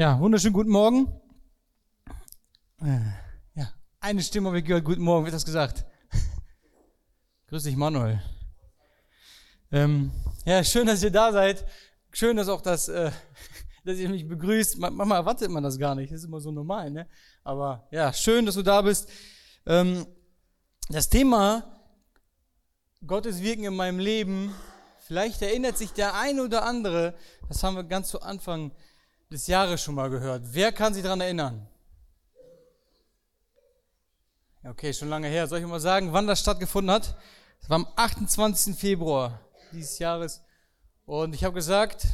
Ja, wunderschönen guten Morgen. Äh, ja, eine Stimme habe ich gehört. Guten Morgen, wird das gesagt? Grüß dich, Manuel. Ähm, ja, schön, dass ihr da seid. Schön, dass auch das, äh, dass ihr mich begrüßt. Manchmal erwartet man das gar nicht. Das ist immer so normal, ne? Aber ja, schön, dass du da bist. Ähm, das Thema Gottes Wirken in meinem Leben. Vielleicht erinnert sich der eine oder andere. Das haben wir ganz zu Anfang des Jahres schon mal gehört. Wer kann sich daran erinnern? Okay, schon lange her. Soll ich mal sagen, wann das stattgefunden hat? Das war am 28. Februar dieses Jahres. Und ich habe gesagt,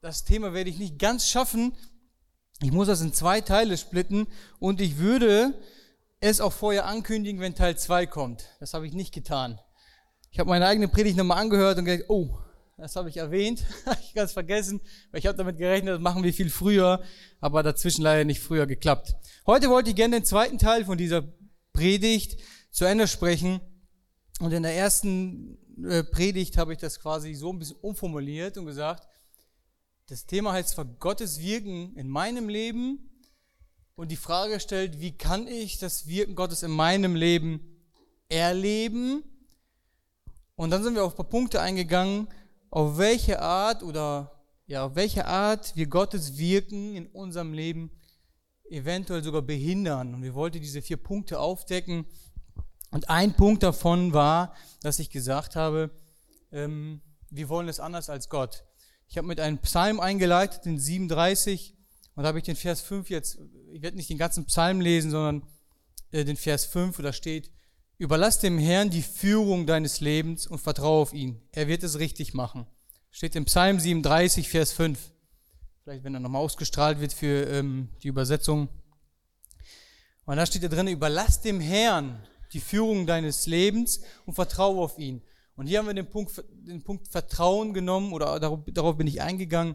das Thema werde ich nicht ganz schaffen. Ich muss das in zwei Teile splitten und ich würde es auch vorher ankündigen, wenn Teil 2 kommt. Das habe ich nicht getan. Ich habe meine eigene Predigt nochmal angehört und gesagt, oh, das habe ich erwähnt, ich ganz vergessen, weil ich habe damit gerechnet, das machen wir viel früher, aber dazwischen leider nicht früher geklappt. Heute wollte ich gerne den zweiten Teil von dieser Predigt zu Ende sprechen und in der ersten äh, Predigt habe ich das quasi so ein bisschen umformuliert und gesagt, das Thema heißt zwar Gottes Wirken in meinem Leben und die Frage stellt, wie kann ich das Wirken Gottes in meinem Leben erleben? Und dann sind wir auf ein paar Punkte eingegangen, auf welche Art oder ja, auf welche Art wir Gottes Wirken in unserem Leben eventuell sogar behindern. Und wir wollten diese vier Punkte aufdecken. Und ein Punkt davon war, dass ich gesagt habe, ähm, wir wollen es anders als Gott. Ich habe mit einem Psalm eingeleitet, den 37, und da habe ich den Vers 5 jetzt, ich werde nicht den ganzen Psalm lesen, sondern äh, den Vers 5, wo da steht, Überlass dem Herrn die Führung deines Lebens und vertraue auf ihn. Er wird es richtig machen. Steht im Psalm 37, Vers 5. Vielleicht, wenn er nochmal ausgestrahlt wird für ähm, die Übersetzung. Und da steht da drin, überlass dem Herrn die Führung deines Lebens und vertraue auf ihn. Und hier haben wir den Punkt, den Punkt Vertrauen genommen oder darauf, darauf bin ich eingegangen.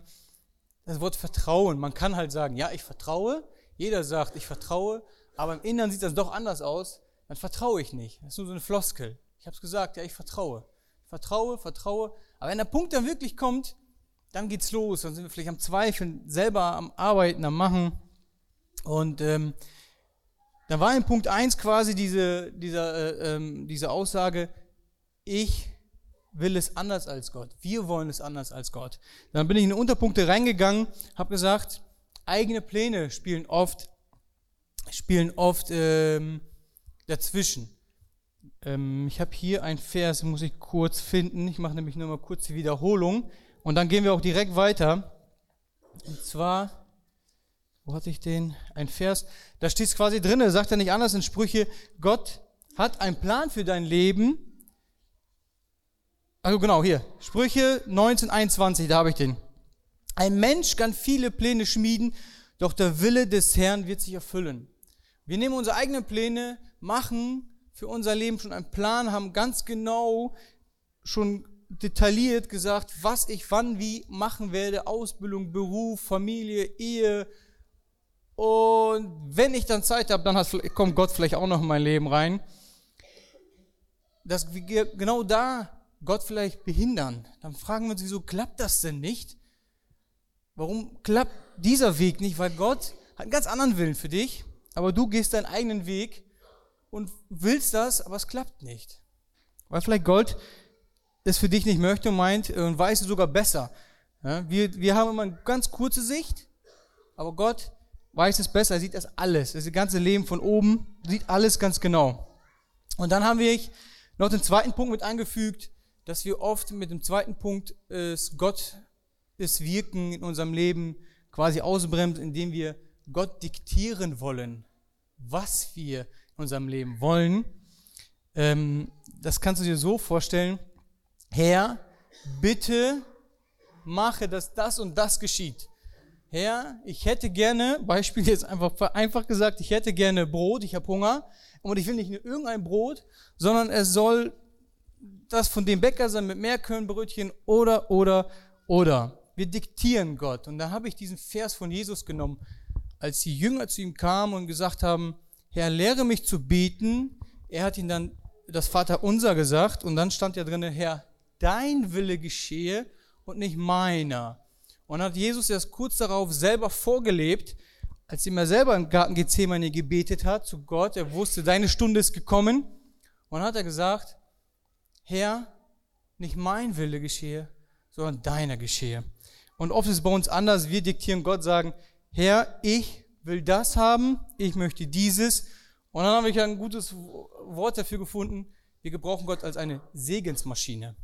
Das Wort Vertrauen. Man kann halt sagen, ja, ich vertraue. Jeder sagt, ich vertraue. Aber im Inneren sieht das doch anders aus dann vertraue ich nicht. Das ist nur so eine Floskel. Ich habe es gesagt, ja, ich vertraue. Vertraue, vertraue. Aber wenn der Punkt dann wirklich kommt, dann geht's los. Dann sind wir vielleicht am Zweifeln, selber am Arbeiten, am Machen. Und ähm, dann war in Punkt 1 quasi diese, dieser, äh, ähm, diese Aussage, ich will es anders als Gott. Wir wollen es anders als Gott. Dann bin ich in Unterpunkte reingegangen, habe gesagt, eigene Pläne spielen oft, spielen oft ähm, dazwischen. Ähm, ich habe hier ein Vers, muss ich kurz finden. Ich mache nämlich nur mal kurz die Wiederholung und dann gehen wir auch direkt weiter. Und zwar, wo hatte ich den? Ein Vers, da steht es quasi drin, sagt er nicht anders in Sprüche, Gott hat einen Plan für dein Leben. Also genau, hier, Sprüche 1921, da habe ich den. Ein Mensch kann viele Pläne schmieden, doch der Wille des Herrn wird sich erfüllen. Wir nehmen unsere eigenen Pläne, machen für unser Leben schon einen Plan, haben ganz genau schon detailliert gesagt, was ich wann wie machen werde, Ausbildung, Beruf, Familie, Ehe. Und wenn ich dann Zeit habe, dann hat, kommt Gott vielleicht auch noch in mein Leben rein. Dass wir genau da Gott vielleicht behindern. Dann fragen wir uns, wieso klappt das denn nicht? Warum klappt dieser Weg nicht? Weil Gott hat einen ganz anderen Willen für dich, aber du gehst deinen eigenen Weg und willst das, aber es klappt nicht. Weil vielleicht Gott es für dich nicht möchte und meint und weiß es sogar besser. Wir, wir haben immer eine ganz kurze Sicht, aber Gott weiß es besser, er sieht das alles, das ganze Leben von oben, sieht alles ganz genau. Und dann haben wir noch den zweiten Punkt mit angefügt, dass wir oft mit dem zweiten Punkt es Gott das Wirken in unserem Leben quasi ausbremsen, indem wir Gott diktieren wollen, was wir unserem Leben wollen. Ähm, das kannst du dir so vorstellen, Herr, bitte mache, dass das und das geschieht. Herr, ich hätte gerne, Beispiel jetzt einfach einfach gesagt, ich hätte gerne Brot, ich habe Hunger und ich will nicht nur irgendein Brot, sondern es soll das von dem Bäcker sein mit Meerkörnbrötchen oder, oder, oder. Wir diktieren Gott. Und da habe ich diesen Vers von Jesus genommen, als die Jünger zu ihm kamen und gesagt haben, Herr, lehre mich zu beten. Er hat ihm dann das Vater unser gesagt und dann stand ja drin, Herr, dein Wille geschehe und nicht meiner. Und hat Jesus erst kurz darauf selber vorgelebt, als ihm er selber im Garten Gethsemane gebetet hat zu Gott. Er wusste, deine Stunde ist gekommen. Und hat er gesagt, Herr, nicht mein Wille geschehe, sondern deiner geschehe. Und oft ist es bei uns anders. Wir diktieren Gott, sagen, Herr, ich will das haben, ich möchte dieses. Und dann habe ich ein gutes Wort dafür gefunden. Wir gebrauchen Gott als eine Segensmaschine.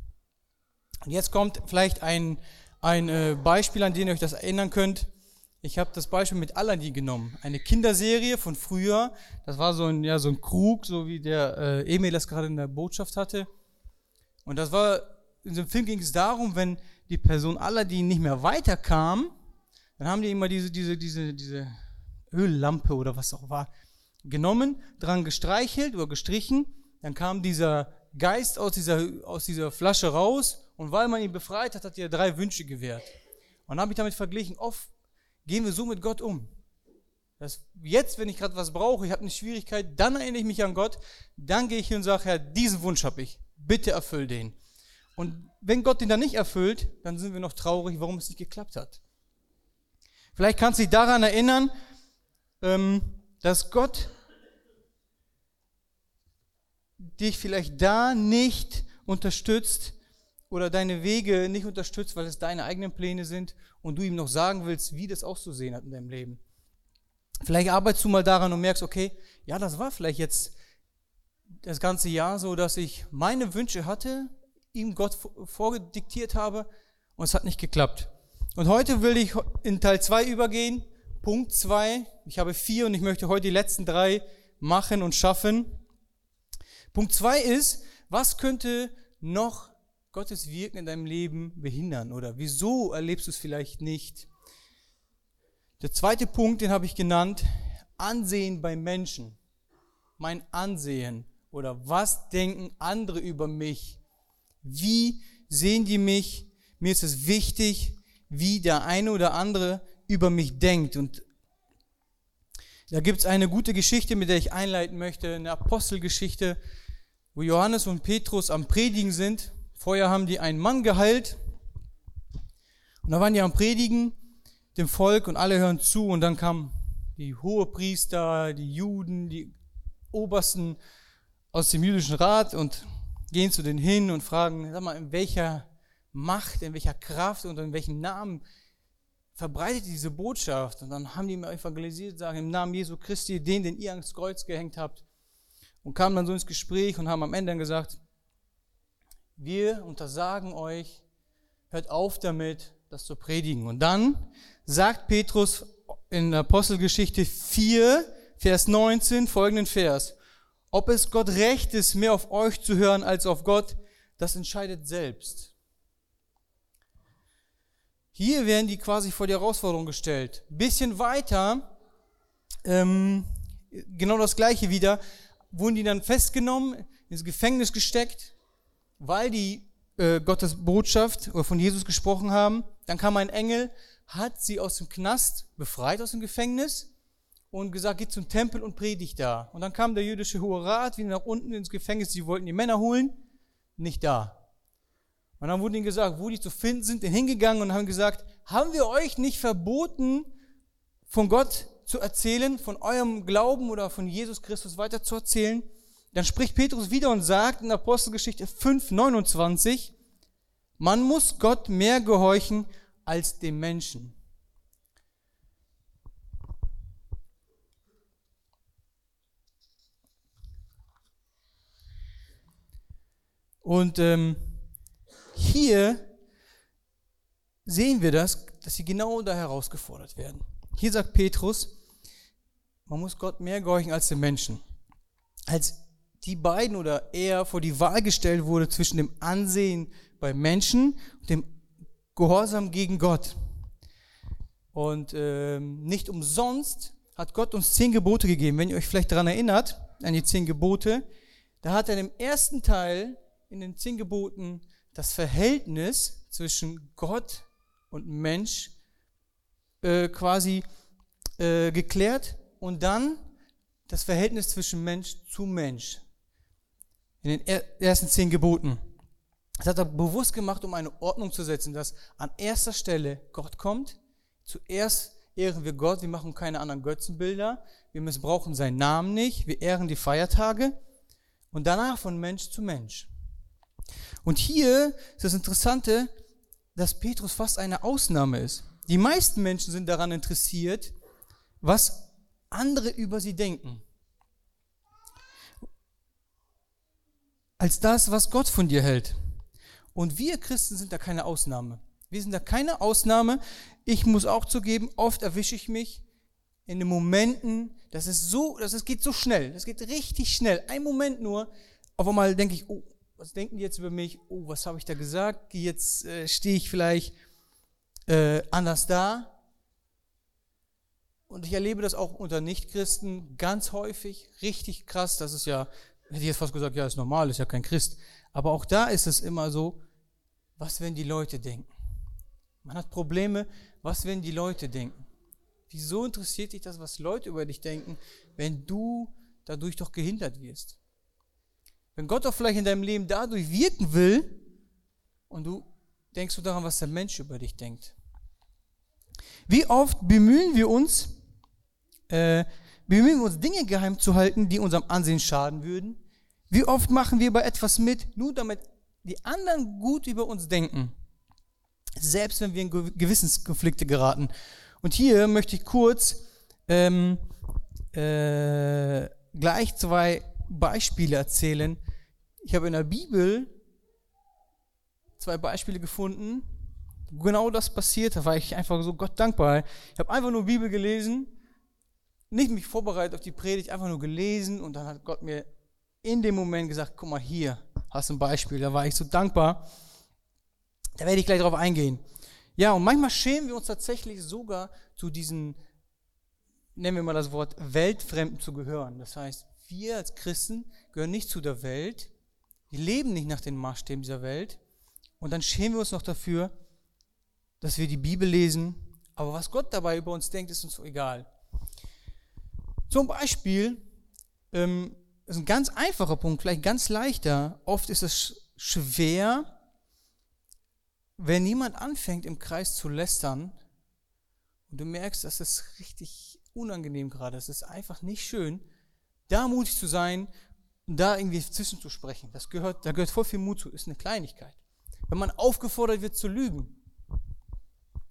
Und jetzt kommt vielleicht ein, ein äh, Beispiel, an dem ihr euch das erinnern könnt. Ich habe das Beispiel mit Aladdin genommen. Eine Kinderserie von früher. Das war so ein, ja, so ein Krug, so wie der äh, Emil das gerade in der Botschaft hatte. Und das war, in dem Film ging es darum, wenn die Person Aladdin nicht mehr weiterkam, dann haben die immer diese, diese, diese, diese Öllampe oder was auch war genommen, dran gestreichelt oder gestrichen. Dann kam dieser Geist aus dieser, aus dieser Flasche raus und weil man ihn befreit hat, hat er drei Wünsche gewährt. Und dann habe ich damit verglichen, oft gehen wir so mit Gott um. Dass jetzt, wenn ich gerade was brauche, ich habe eine Schwierigkeit, dann erinnere ich mich an Gott, dann gehe ich hin und sage, Herr, diesen Wunsch habe ich, bitte erfüll den. Und wenn Gott den dann nicht erfüllt, dann sind wir noch traurig, warum es nicht geklappt hat. Vielleicht kannst du dich daran erinnern, ähm, dass Gott dich vielleicht da nicht unterstützt oder deine Wege nicht unterstützt, weil es deine eigenen Pläne sind und du ihm noch sagen willst, wie das auszusehen hat in deinem Leben. Vielleicht arbeitest du mal daran und merkst, okay, ja, das war vielleicht jetzt das ganze Jahr so, dass ich meine Wünsche hatte, ihm Gott vorgediktiert habe und es hat nicht geklappt. Und heute will ich in Teil 2 übergehen. Punkt 2. Ich habe vier und ich möchte heute die letzten drei machen und schaffen. Punkt 2 ist, was könnte noch Gottes Wirken in deinem Leben behindern oder wieso erlebst du es vielleicht nicht? Der zweite Punkt, den habe ich genannt, Ansehen bei Menschen. Mein Ansehen oder was denken andere über mich? Wie sehen die mich? Mir ist es wichtig, wie der eine oder andere über mich denkt. Und da gibt es eine gute Geschichte, mit der ich einleiten möchte, eine Apostelgeschichte, wo Johannes und Petrus am Predigen sind Vorher haben die einen Mann geheilt. Und da waren die am Predigen, dem Volk, und alle hören zu. Und dann kamen die Hohepriester, die Juden, die Obersten aus dem jüdischen Rat und gehen zu denen hin und fragen, sag mal, in welcher Macht, in welcher Kraft und in welchem Namen verbreitet diese Botschaft. Und dann haben die immer evangelisiert, sagen, im Namen Jesu Christi, den, den ihr ans Kreuz gehängt habt. Und kamen dann so ins Gespräch und haben am Ende dann gesagt, wir untersagen euch, hört auf damit, das zu predigen. Und dann sagt Petrus in Apostelgeschichte 4, Vers 19, folgenden Vers. Ob es Gott recht ist, mehr auf euch zu hören als auf Gott, das entscheidet selbst. Hier werden die quasi vor die Herausforderung gestellt. bisschen weiter, ähm, genau das gleiche wieder, wurden die dann festgenommen, ins Gefängnis gesteckt weil die äh, Gottes Botschaft oder von Jesus gesprochen haben. Dann kam ein Engel, hat sie aus dem Knast befreit, aus dem Gefängnis und gesagt, geht zum Tempel und predigt da. Und dann kam der jüdische Hohe Rat wieder nach unten ins Gefängnis, sie wollten die Männer holen, nicht da. Und dann wurde ihnen gesagt, wo die zu finden sind, sind hingegangen und haben gesagt, haben wir euch nicht verboten, von Gott zu erzählen, von eurem Glauben oder von Jesus Christus weiter zu erzählen? Dann spricht Petrus wieder und sagt in Apostelgeschichte 5, 29, man muss Gott mehr gehorchen als dem Menschen. Und ähm, hier sehen wir das, dass sie genau da herausgefordert werden. Hier sagt Petrus, man muss Gott mehr gehorchen als dem Menschen. Als die beiden oder er vor die Wahl gestellt wurde zwischen dem Ansehen bei Menschen und dem Gehorsam gegen Gott. Und ähm, nicht umsonst hat Gott uns zehn Gebote gegeben. Wenn ihr euch vielleicht daran erinnert, an die zehn Gebote, da hat er im ersten Teil in den zehn Geboten das Verhältnis zwischen Gott und Mensch äh, quasi äh, geklärt und dann das Verhältnis zwischen Mensch zu Mensch in den ersten zehn Geboten. Das hat er bewusst gemacht, um eine Ordnung zu setzen, dass an erster Stelle Gott kommt. Zuerst ehren wir Gott, wir machen keine anderen Götzenbilder, wir missbrauchen seinen Namen nicht, wir ehren die Feiertage und danach von Mensch zu Mensch. Und hier ist das Interessante, dass Petrus fast eine Ausnahme ist. Die meisten Menschen sind daran interessiert, was andere über sie denken. Als das, was Gott von dir hält. Und wir Christen sind da keine Ausnahme. Wir sind da keine Ausnahme. Ich muss auch zugeben, oft erwische ich mich in den Momenten, das ist so, das geht so schnell, das geht richtig schnell. Ein Moment nur, auf einmal denke ich, oh, was denken die jetzt über mich? Oh, was habe ich da gesagt? Jetzt äh, stehe ich vielleicht äh, anders da. Und ich erlebe das auch unter Nichtchristen ganz häufig, richtig krass. Das ist ja, hätte ich jetzt fast gesagt, ja, ist normal, ist ja kein Christ. Aber auch da ist es immer so, was werden die Leute denken? Man hat Probleme, was werden die Leute denken? Wieso interessiert dich das, was Leute über dich denken, wenn du dadurch doch gehindert wirst? Wenn Gott doch vielleicht in deinem Leben dadurch wirken will und du denkst du daran, was der Mensch über dich denkt. Wie oft bemühen wir uns, äh, bemühen wir uns Dinge geheim zu halten, die unserem Ansehen schaden würden? Wie oft machen wir bei etwas mit, nur damit die anderen gut über uns denken, selbst wenn wir in Gewissenskonflikte geraten. Und hier möchte ich kurz ähm, äh, gleich zwei Beispiele erzählen. Ich habe in der Bibel zwei Beispiele gefunden, wo genau das passiert. Da war ich einfach so Gott dankbar. Ich habe einfach nur Bibel gelesen, nicht mich vorbereitet auf die Predigt, einfach nur gelesen und dann hat Gott mir in dem Moment gesagt, guck mal hier, hast ein Beispiel. Da war ich so dankbar. Da werde ich gleich drauf eingehen. Ja, und manchmal schämen wir uns tatsächlich sogar zu diesen, nennen wir mal das Wort, Weltfremden zu gehören. Das heißt, wir als Christen gehören nicht zu der Welt, wir leben nicht nach den Maßstäben dieser Welt und dann schämen wir uns noch dafür, dass wir die Bibel lesen, aber was Gott dabei über uns denkt, ist uns so egal. Zum Beispiel, ähm, das ist ein ganz einfacher Punkt, vielleicht ganz leichter. Oft ist es schwer, wenn jemand anfängt im Kreis zu lästern und du merkst, das ist richtig unangenehm gerade, es ist einfach nicht schön, da mutig zu sein da irgendwie zwischenzusprechen. Das gehört, da gehört voll viel Mut zu, ist eine Kleinigkeit. Wenn man aufgefordert wird zu lügen,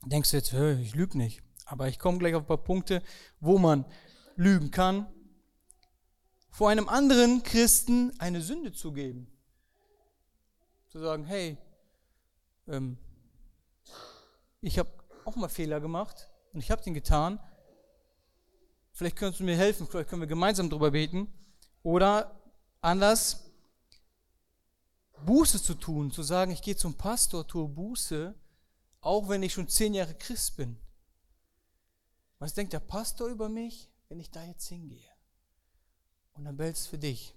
denkst du jetzt, ich lüge nicht. Aber ich komme gleich auf ein paar Punkte, wo man lügen kann vor einem anderen Christen eine Sünde zugeben. Zu sagen, hey, ähm, ich habe auch mal Fehler gemacht und ich habe den getan. Vielleicht könntest du mir helfen, vielleicht können wir gemeinsam darüber beten. Oder anders, Buße zu tun, zu sagen, ich gehe zum Pastor, tue Buße, auch wenn ich schon zehn Jahre Christ bin. Was denkt der Pastor über mich, wenn ich da jetzt hingehe? Und dann bellst es für dich.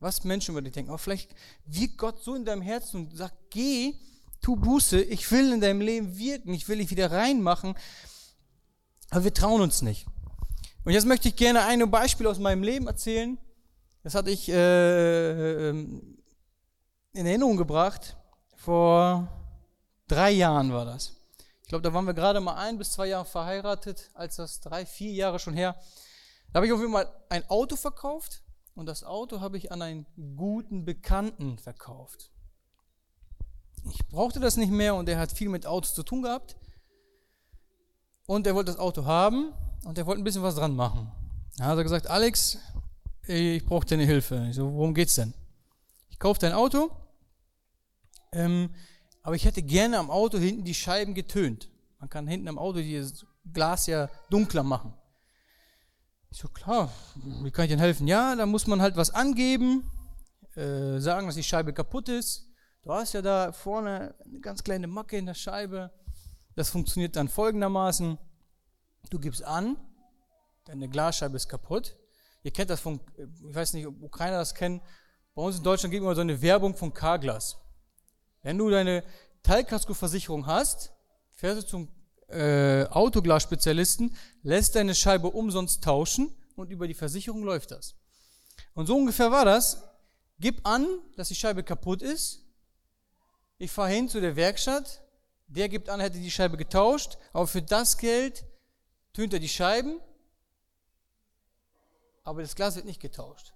Was Menschen über dich denken. Aber vielleicht wirkt Gott so in deinem Herzen und sagt, geh, tu Buße, ich will in deinem Leben wirken, ich will dich wieder reinmachen. Aber wir trauen uns nicht. Und jetzt möchte ich gerne ein Beispiel aus meinem Leben erzählen. Das hatte ich äh, ähm, in Erinnerung gebracht. Vor drei Jahren war das. Ich glaube, da waren wir gerade mal ein bis zwei Jahre verheiratet, als das drei, vier Jahre schon her. Da habe ich auf jeden Fall ein Auto verkauft und das Auto habe ich an einen guten Bekannten verkauft. Ich brauchte das nicht mehr und er hat viel mit Autos zu tun gehabt. Und er wollte das Auto haben und er wollte ein bisschen was dran machen. Da hat er gesagt, Alex, ich brauche deine Hilfe. Ich so, worum geht's denn? Ich kaufe dein Auto, ähm, aber ich hätte gerne am Auto hinten die Scheiben getönt. Man kann hinten am Auto dieses Glas ja dunkler machen. Ich so, klar, wie kann ich denn helfen? Ja, da muss man halt was angeben, äh, sagen, dass die Scheibe kaputt ist. Du hast ja da vorne eine ganz kleine Macke in der Scheibe. Das funktioniert dann folgendermaßen. Du gibst an, deine Glasscheibe ist kaputt. Ihr kennt das von, ich weiß nicht, ob Ukrainer das kennen. Bei uns in Deutschland gibt es immer so eine Werbung von Carglass. Wenn du deine Teilkaskoversicherung hast, fährst du zum äh, Autoglas-Spezialisten, lässt deine Scheibe umsonst tauschen und über die Versicherung läuft das. Und so ungefähr war das. Gib an, dass die Scheibe kaputt ist ich fahre hin zu der Werkstatt, der gibt an, hätte die Scheibe getauscht, aber für das Geld tönt er die Scheiben, aber das Glas wird nicht getauscht.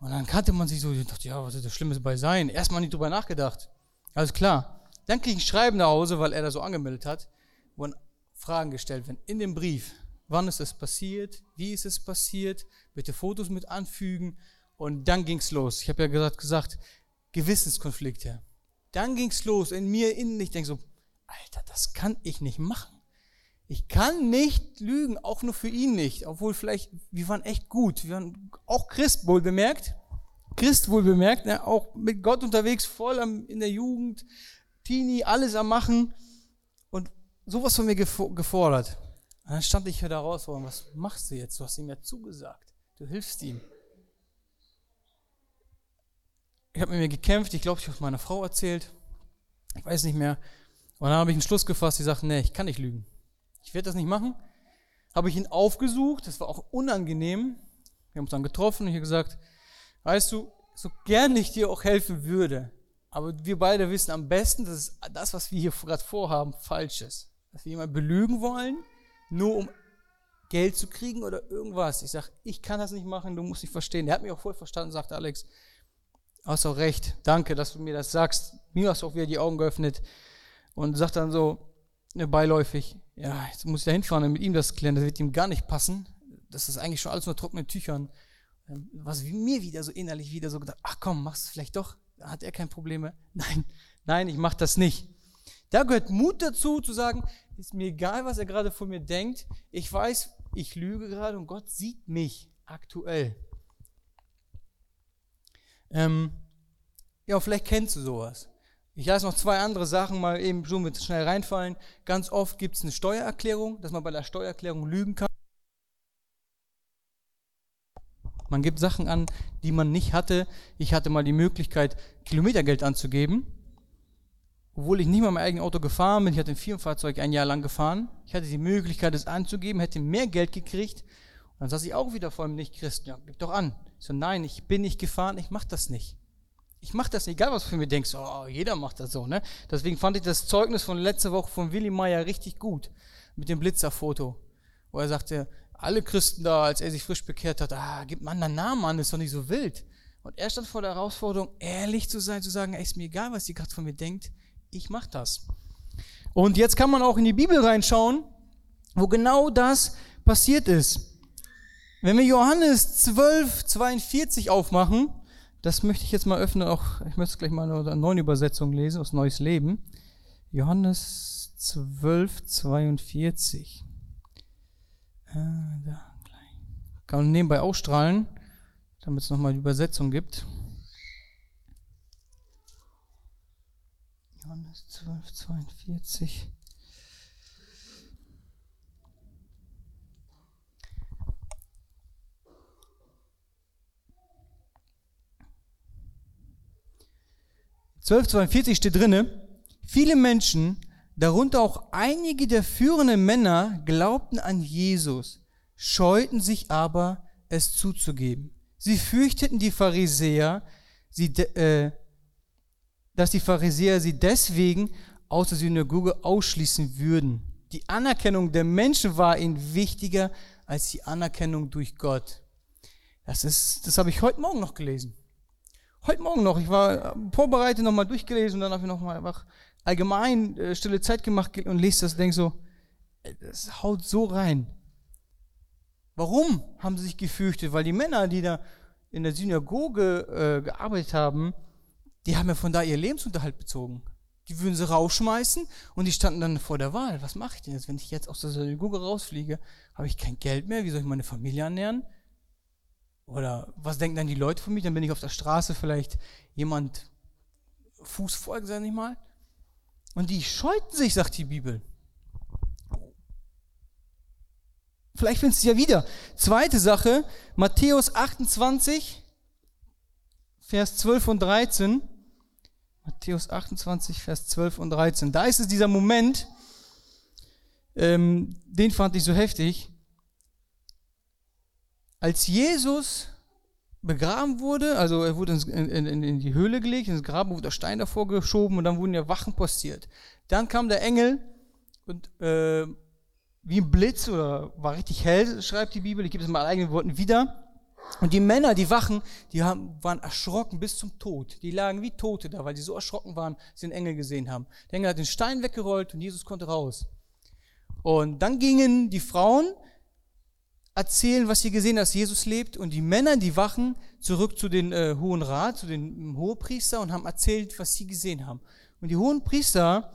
Und dann kannte man sich so, ich dachte, ja, was ist das Schlimmes bei sein? Erstmal nicht drüber nachgedacht. Alles klar. Dann kriege ich ein Schreiben nach Hause, weil er da so angemeldet hat, wo Fragen gestellt werden in dem Brief. Wann ist es passiert? Wie ist es passiert? Bitte Fotos mit anfügen. Und dann ging es los. Ich habe ja gesagt, gesagt, Gewissenskonflikte. Dann ging es los in mir innen. Ich denke so, Alter, das kann ich nicht machen. Ich kann nicht lügen, auch nur für ihn nicht. Obwohl vielleicht, wir waren echt gut. Wir waren auch Christ wohl bemerkt. Christ wohl bemerkt, ne? auch mit Gott unterwegs, voll am, in der Jugend, Teenie, alles am Machen. Und sowas von mir gefordert. Und dann stand ich hier da raus, was machst du jetzt? Du hast ihm ja zugesagt. Du hilfst ihm. Ich habe mit mir gekämpft, ich glaube, ich habe meiner Frau erzählt. Ich weiß nicht mehr. Und dann habe ich einen Schluss gefasst, die sagten, nee, ich kann nicht lügen. Ich werde das nicht machen. Habe ich ihn aufgesucht, das war auch unangenehm. Wir haben uns dann getroffen und ich habe gesagt, weißt du, so gern ich dir auch helfen würde, aber wir beide wissen am besten, dass das, was wir hier gerade vorhaben, falsch ist. Dass wir jemanden belügen wollen, nur um Geld zu kriegen oder irgendwas. Ich sage, ich kann das nicht machen, du musst dich verstehen. Er hat mich auch voll verstanden, sagt Alex, hast auch recht, danke, dass du mir das sagst. Mir hast du auch wieder die Augen geöffnet und sagt dann so, ne, beiläufig, ja, jetzt muss ich da hinfahren und mit ihm das klären, das wird ihm gar nicht passen. Das ist eigentlich schon alles nur trockene Tüchern. Ähm, was mir wieder so innerlich wieder so gedacht, ach komm, machst du vielleicht doch, hat er kein Problem mehr. Nein, nein, ich mach das nicht. Da gehört Mut dazu, zu sagen, ist mir egal, was er gerade von mir denkt. Ich weiß, ich lüge gerade und Gott sieht mich aktuell. Ähm, ja, vielleicht kennst du sowas. Ich lasse noch zwei andere Sachen mal eben so mit schnell reinfallen. Ganz oft gibt es eine Steuererklärung, dass man bei der Steuererklärung lügen kann. Man gibt Sachen an, die man nicht hatte. Ich hatte mal die Möglichkeit, Kilometergeld anzugeben, obwohl ich nicht mal mein eigenes Auto gefahren bin. Ich hatte ein Firmenfahrzeug ein Jahr lang gefahren. Ich hatte die Möglichkeit, es anzugeben, hätte mehr Geld gekriegt. Und dann saß ich auch wieder vor einem Nicht-Christen. Ja, gib doch an. Ich so, nein, ich bin nicht gefahren, ich mache das nicht. Ich mache das, egal was du für mich denkst, oh, jeder macht das so, ne? Deswegen fand ich das Zeugnis von letzter Woche von Willi Meyer richtig gut, mit dem Blitzerfoto, wo er sagte, alle Christen da, als er sich frisch bekehrt hat, ah, gib mal einen Namen an, ist doch nicht so wild. Und er stand vor der Herausforderung, ehrlich zu sein, zu sagen, ey, ist mir egal, was die gerade von mir denkt, ich mach das. Und jetzt kann man auch in die Bibel reinschauen, wo genau das passiert ist. Wenn wir Johannes 12, 42 aufmachen, das möchte ich jetzt mal öffnen, auch, ich möchte gleich mal eine neue Übersetzung lesen aus Neues Leben. Johannes 12, 42. Äh, da, gleich. Kann man nebenbei ausstrahlen, damit es nochmal die Übersetzung gibt. Johannes 12, 42. 1242 steht drinne, viele Menschen, darunter auch einige der führenden Männer, glaubten an Jesus, scheuten sich aber, es zuzugeben. Sie fürchteten die Pharisäer, sie, äh, dass die Pharisäer sie deswegen aus der Synagoge ausschließen würden. Die Anerkennung der Menschen war ihnen wichtiger als die Anerkennung durch Gott. Das, ist, das habe ich heute Morgen noch gelesen. Heute Morgen noch, ich war vorbereitet, nochmal durchgelesen und dann habe ich nochmal einfach allgemein äh, stille Zeit gemacht und lese das und denke so, das haut so rein. Warum haben sie sich gefürchtet? Weil die Männer, die da in der Synagoge äh, gearbeitet haben, die haben ja von da ihr Lebensunterhalt bezogen. Die würden sie rausschmeißen und die standen dann vor der Wahl. Was mache ich denn jetzt, wenn ich jetzt aus der Synagoge rausfliege? Habe ich kein Geld mehr? Wie soll ich meine Familie ernähren? Oder was denken dann die Leute von mir? Dann bin ich auf der Straße vielleicht jemand Fußvolk, sag ich mal. Und die scheuten sich, sagt die Bibel. Vielleicht findest du es ja wieder. Zweite Sache, Matthäus 28, Vers 12 und 13. Matthäus 28, Vers 12 und 13. Da ist es dieser Moment, ähm, den fand ich so heftig als Jesus begraben wurde, also er wurde in, in, in die Höhle gelegt, ins Grab wurde der Stein davor geschoben und dann wurden ja Wachen postiert. Dann kam der Engel und äh, wie ein Blitz oder war richtig hell, schreibt die Bibel, ich gebe es mal eigenen Worten wieder. Und die Männer, die Wachen, die haben, waren erschrocken bis zum Tod. Die lagen wie Tote da, weil sie so erschrocken waren, sie den Engel gesehen haben. Der Engel hat den Stein weggerollt und Jesus konnte raus. Und dann gingen die Frauen erzählen, was sie gesehen haben, dass Jesus lebt. Und die Männer, die Wachen, zurück zu den äh, Hohen Rat, zu den Hohepriester und haben erzählt, was sie gesehen haben. Und die Hohen Priester,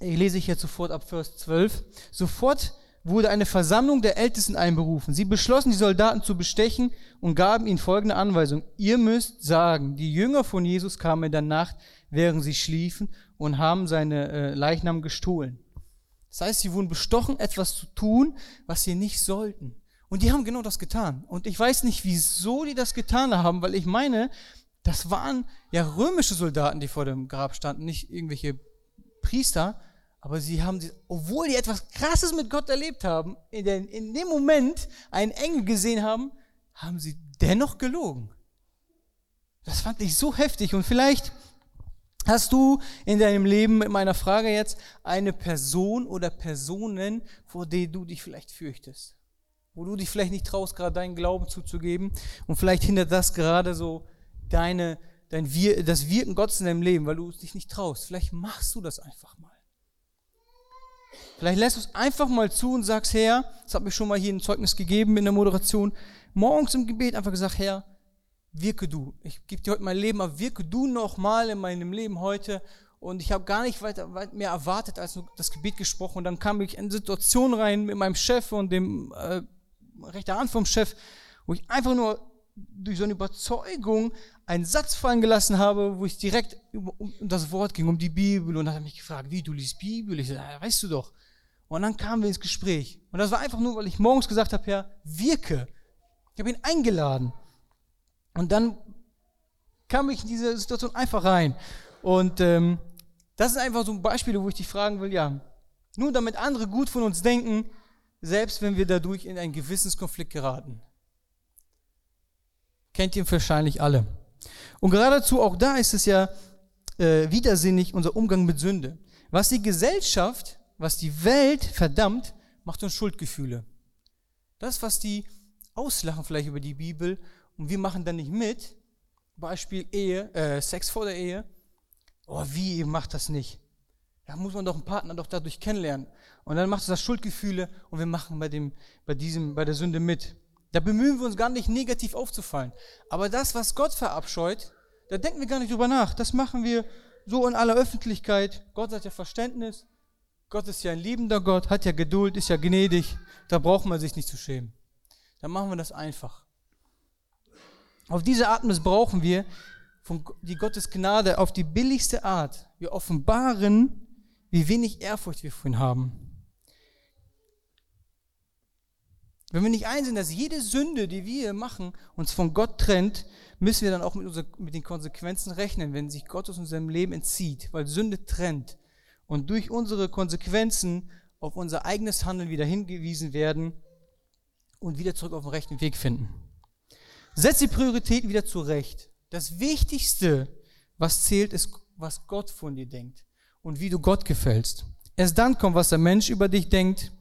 ich lese ich jetzt sofort ab Vers 12, sofort wurde eine Versammlung der Ältesten einberufen. Sie beschlossen, die Soldaten zu bestechen und gaben ihnen folgende Anweisung. Ihr müsst sagen, die Jünger von Jesus kamen in der Nacht, während sie schliefen und haben seine äh, Leichnam gestohlen. Das heißt, sie wurden bestochen, etwas zu tun, was sie nicht sollten. Und die haben genau das getan. Und ich weiß nicht, wieso die das getan haben, weil ich meine, das waren ja römische Soldaten, die vor dem Grab standen, nicht irgendwelche Priester. Aber sie haben, obwohl die etwas Krasses mit Gott erlebt haben, in, dem Moment einen Engel gesehen haben, haben sie dennoch gelogen. Das fand ich so heftig. Und vielleicht Hast du in deinem Leben mit meiner Frage jetzt eine Person oder Personen, vor denen du dich vielleicht fürchtest? Wo du dich vielleicht nicht traust, gerade deinen Glauben zuzugeben und vielleicht hindert das gerade so deine, dein Wir das Wirken Gottes in deinem Leben, weil du dich nicht traust. Vielleicht machst du das einfach mal. Vielleicht lässt du es einfach mal zu und sagst, Herr, das hat mir schon mal hier ein Zeugnis gegeben in der Moderation, morgens im Gebet einfach gesagt, Herr, wirke du. Ich gebe dir heute mein Leben, aber wirke du nochmal in meinem Leben heute. Und ich habe gar nicht weiter, weit mehr erwartet, als nur das Gebet gesprochen. Und dann kam ich in Situation rein mit meinem Chef und dem äh, rechter Hand vom Chef, wo ich einfach nur durch so eine Überzeugung einen Satz fallen gelassen habe, wo ich direkt um, um das Wort ging, um die Bibel. Und dann hat er mich gefragt, wie, du liest Bibel? Ich sagte, ja, weißt du doch. Und dann kamen wir ins Gespräch. Und das war einfach nur, weil ich morgens gesagt habe, ja, wirke. Ich habe ihn eingeladen. Und dann kam ich in diese Situation einfach rein. Und ähm, das ist einfach so ein Beispiel, wo ich dich fragen will, ja, nur damit andere gut von uns denken, selbst wenn wir dadurch in einen Gewissenskonflikt geraten. Kennt ihr wahrscheinlich alle. Und geradezu auch da ist es ja äh, widersinnig, unser Umgang mit Sünde. Was die Gesellschaft, was die Welt verdammt, macht uns Schuldgefühle. Das, was die auslachen vielleicht über die Bibel und wir machen dann nicht mit, Beispiel Ehe, äh, Sex vor der Ehe. Oh, wie, ihr macht das nicht? Da muss man doch einen Partner doch dadurch kennenlernen. Und dann macht es das Schuldgefühle und wir machen bei, dem, bei, diesem, bei der Sünde mit. Da bemühen wir uns gar nicht negativ aufzufallen. Aber das, was Gott verabscheut, da denken wir gar nicht drüber nach. Das machen wir so in aller Öffentlichkeit. Gott hat ja Verständnis. Gott ist ja ein liebender Gott, hat ja Geduld, ist ja gnädig. Da braucht man sich nicht zu schämen. Da machen wir das einfach. Auf diese Art missbrauchen wir die Gottes Gnade auf die billigste Art. Wir offenbaren, wie wenig Ehrfurcht wir von ihm haben. Wenn wir nicht einsehen, dass jede Sünde, die wir machen, uns von Gott trennt, müssen wir dann auch mit, unser, mit den Konsequenzen rechnen, wenn sich Gott aus unserem Leben entzieht, weil Sünde trennt und durch unsere Konsequenzen auf unser eigenes Handeln wieder hingewiesen werden und wieder zurück auf den rechten Weg finden. Setz die Prioritäten wieder zurecht. Das Wichtigste, was zählt, ist, was Gott von dir denkt und wie du Gott gefällst. Erst dann kommt, was der Mensch über dich denkt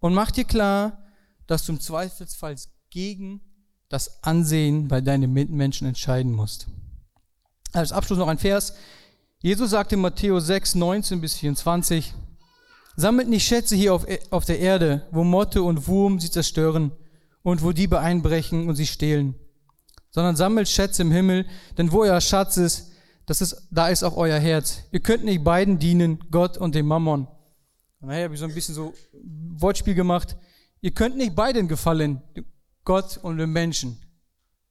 und mach dir klar, dass du im Zweifelsfall gegen das Ansehen bei deinen Mitmenschen entscheiden musst. Als Abschluss noch ein Vers. Jesus sagte in Matthäus 6, 19 bis 24, Sammelt nicht Schätze hier auf, auf der Erde, wo Motte und Wurm sie zerstören und wo Diebe einbrechen und sie stehlen, sondern sammelt Schätze im Himmel, denn wo euer Schatz ist, das ist, da ist auch euer Herz. Ihr könnt nicht beiden dienen, Gott und dem Mammon. Daher habe ich so ein bisschen so Wortspiel gemacht. Ihr könnt nicht beiden gefallen, Gott und dem Menschen.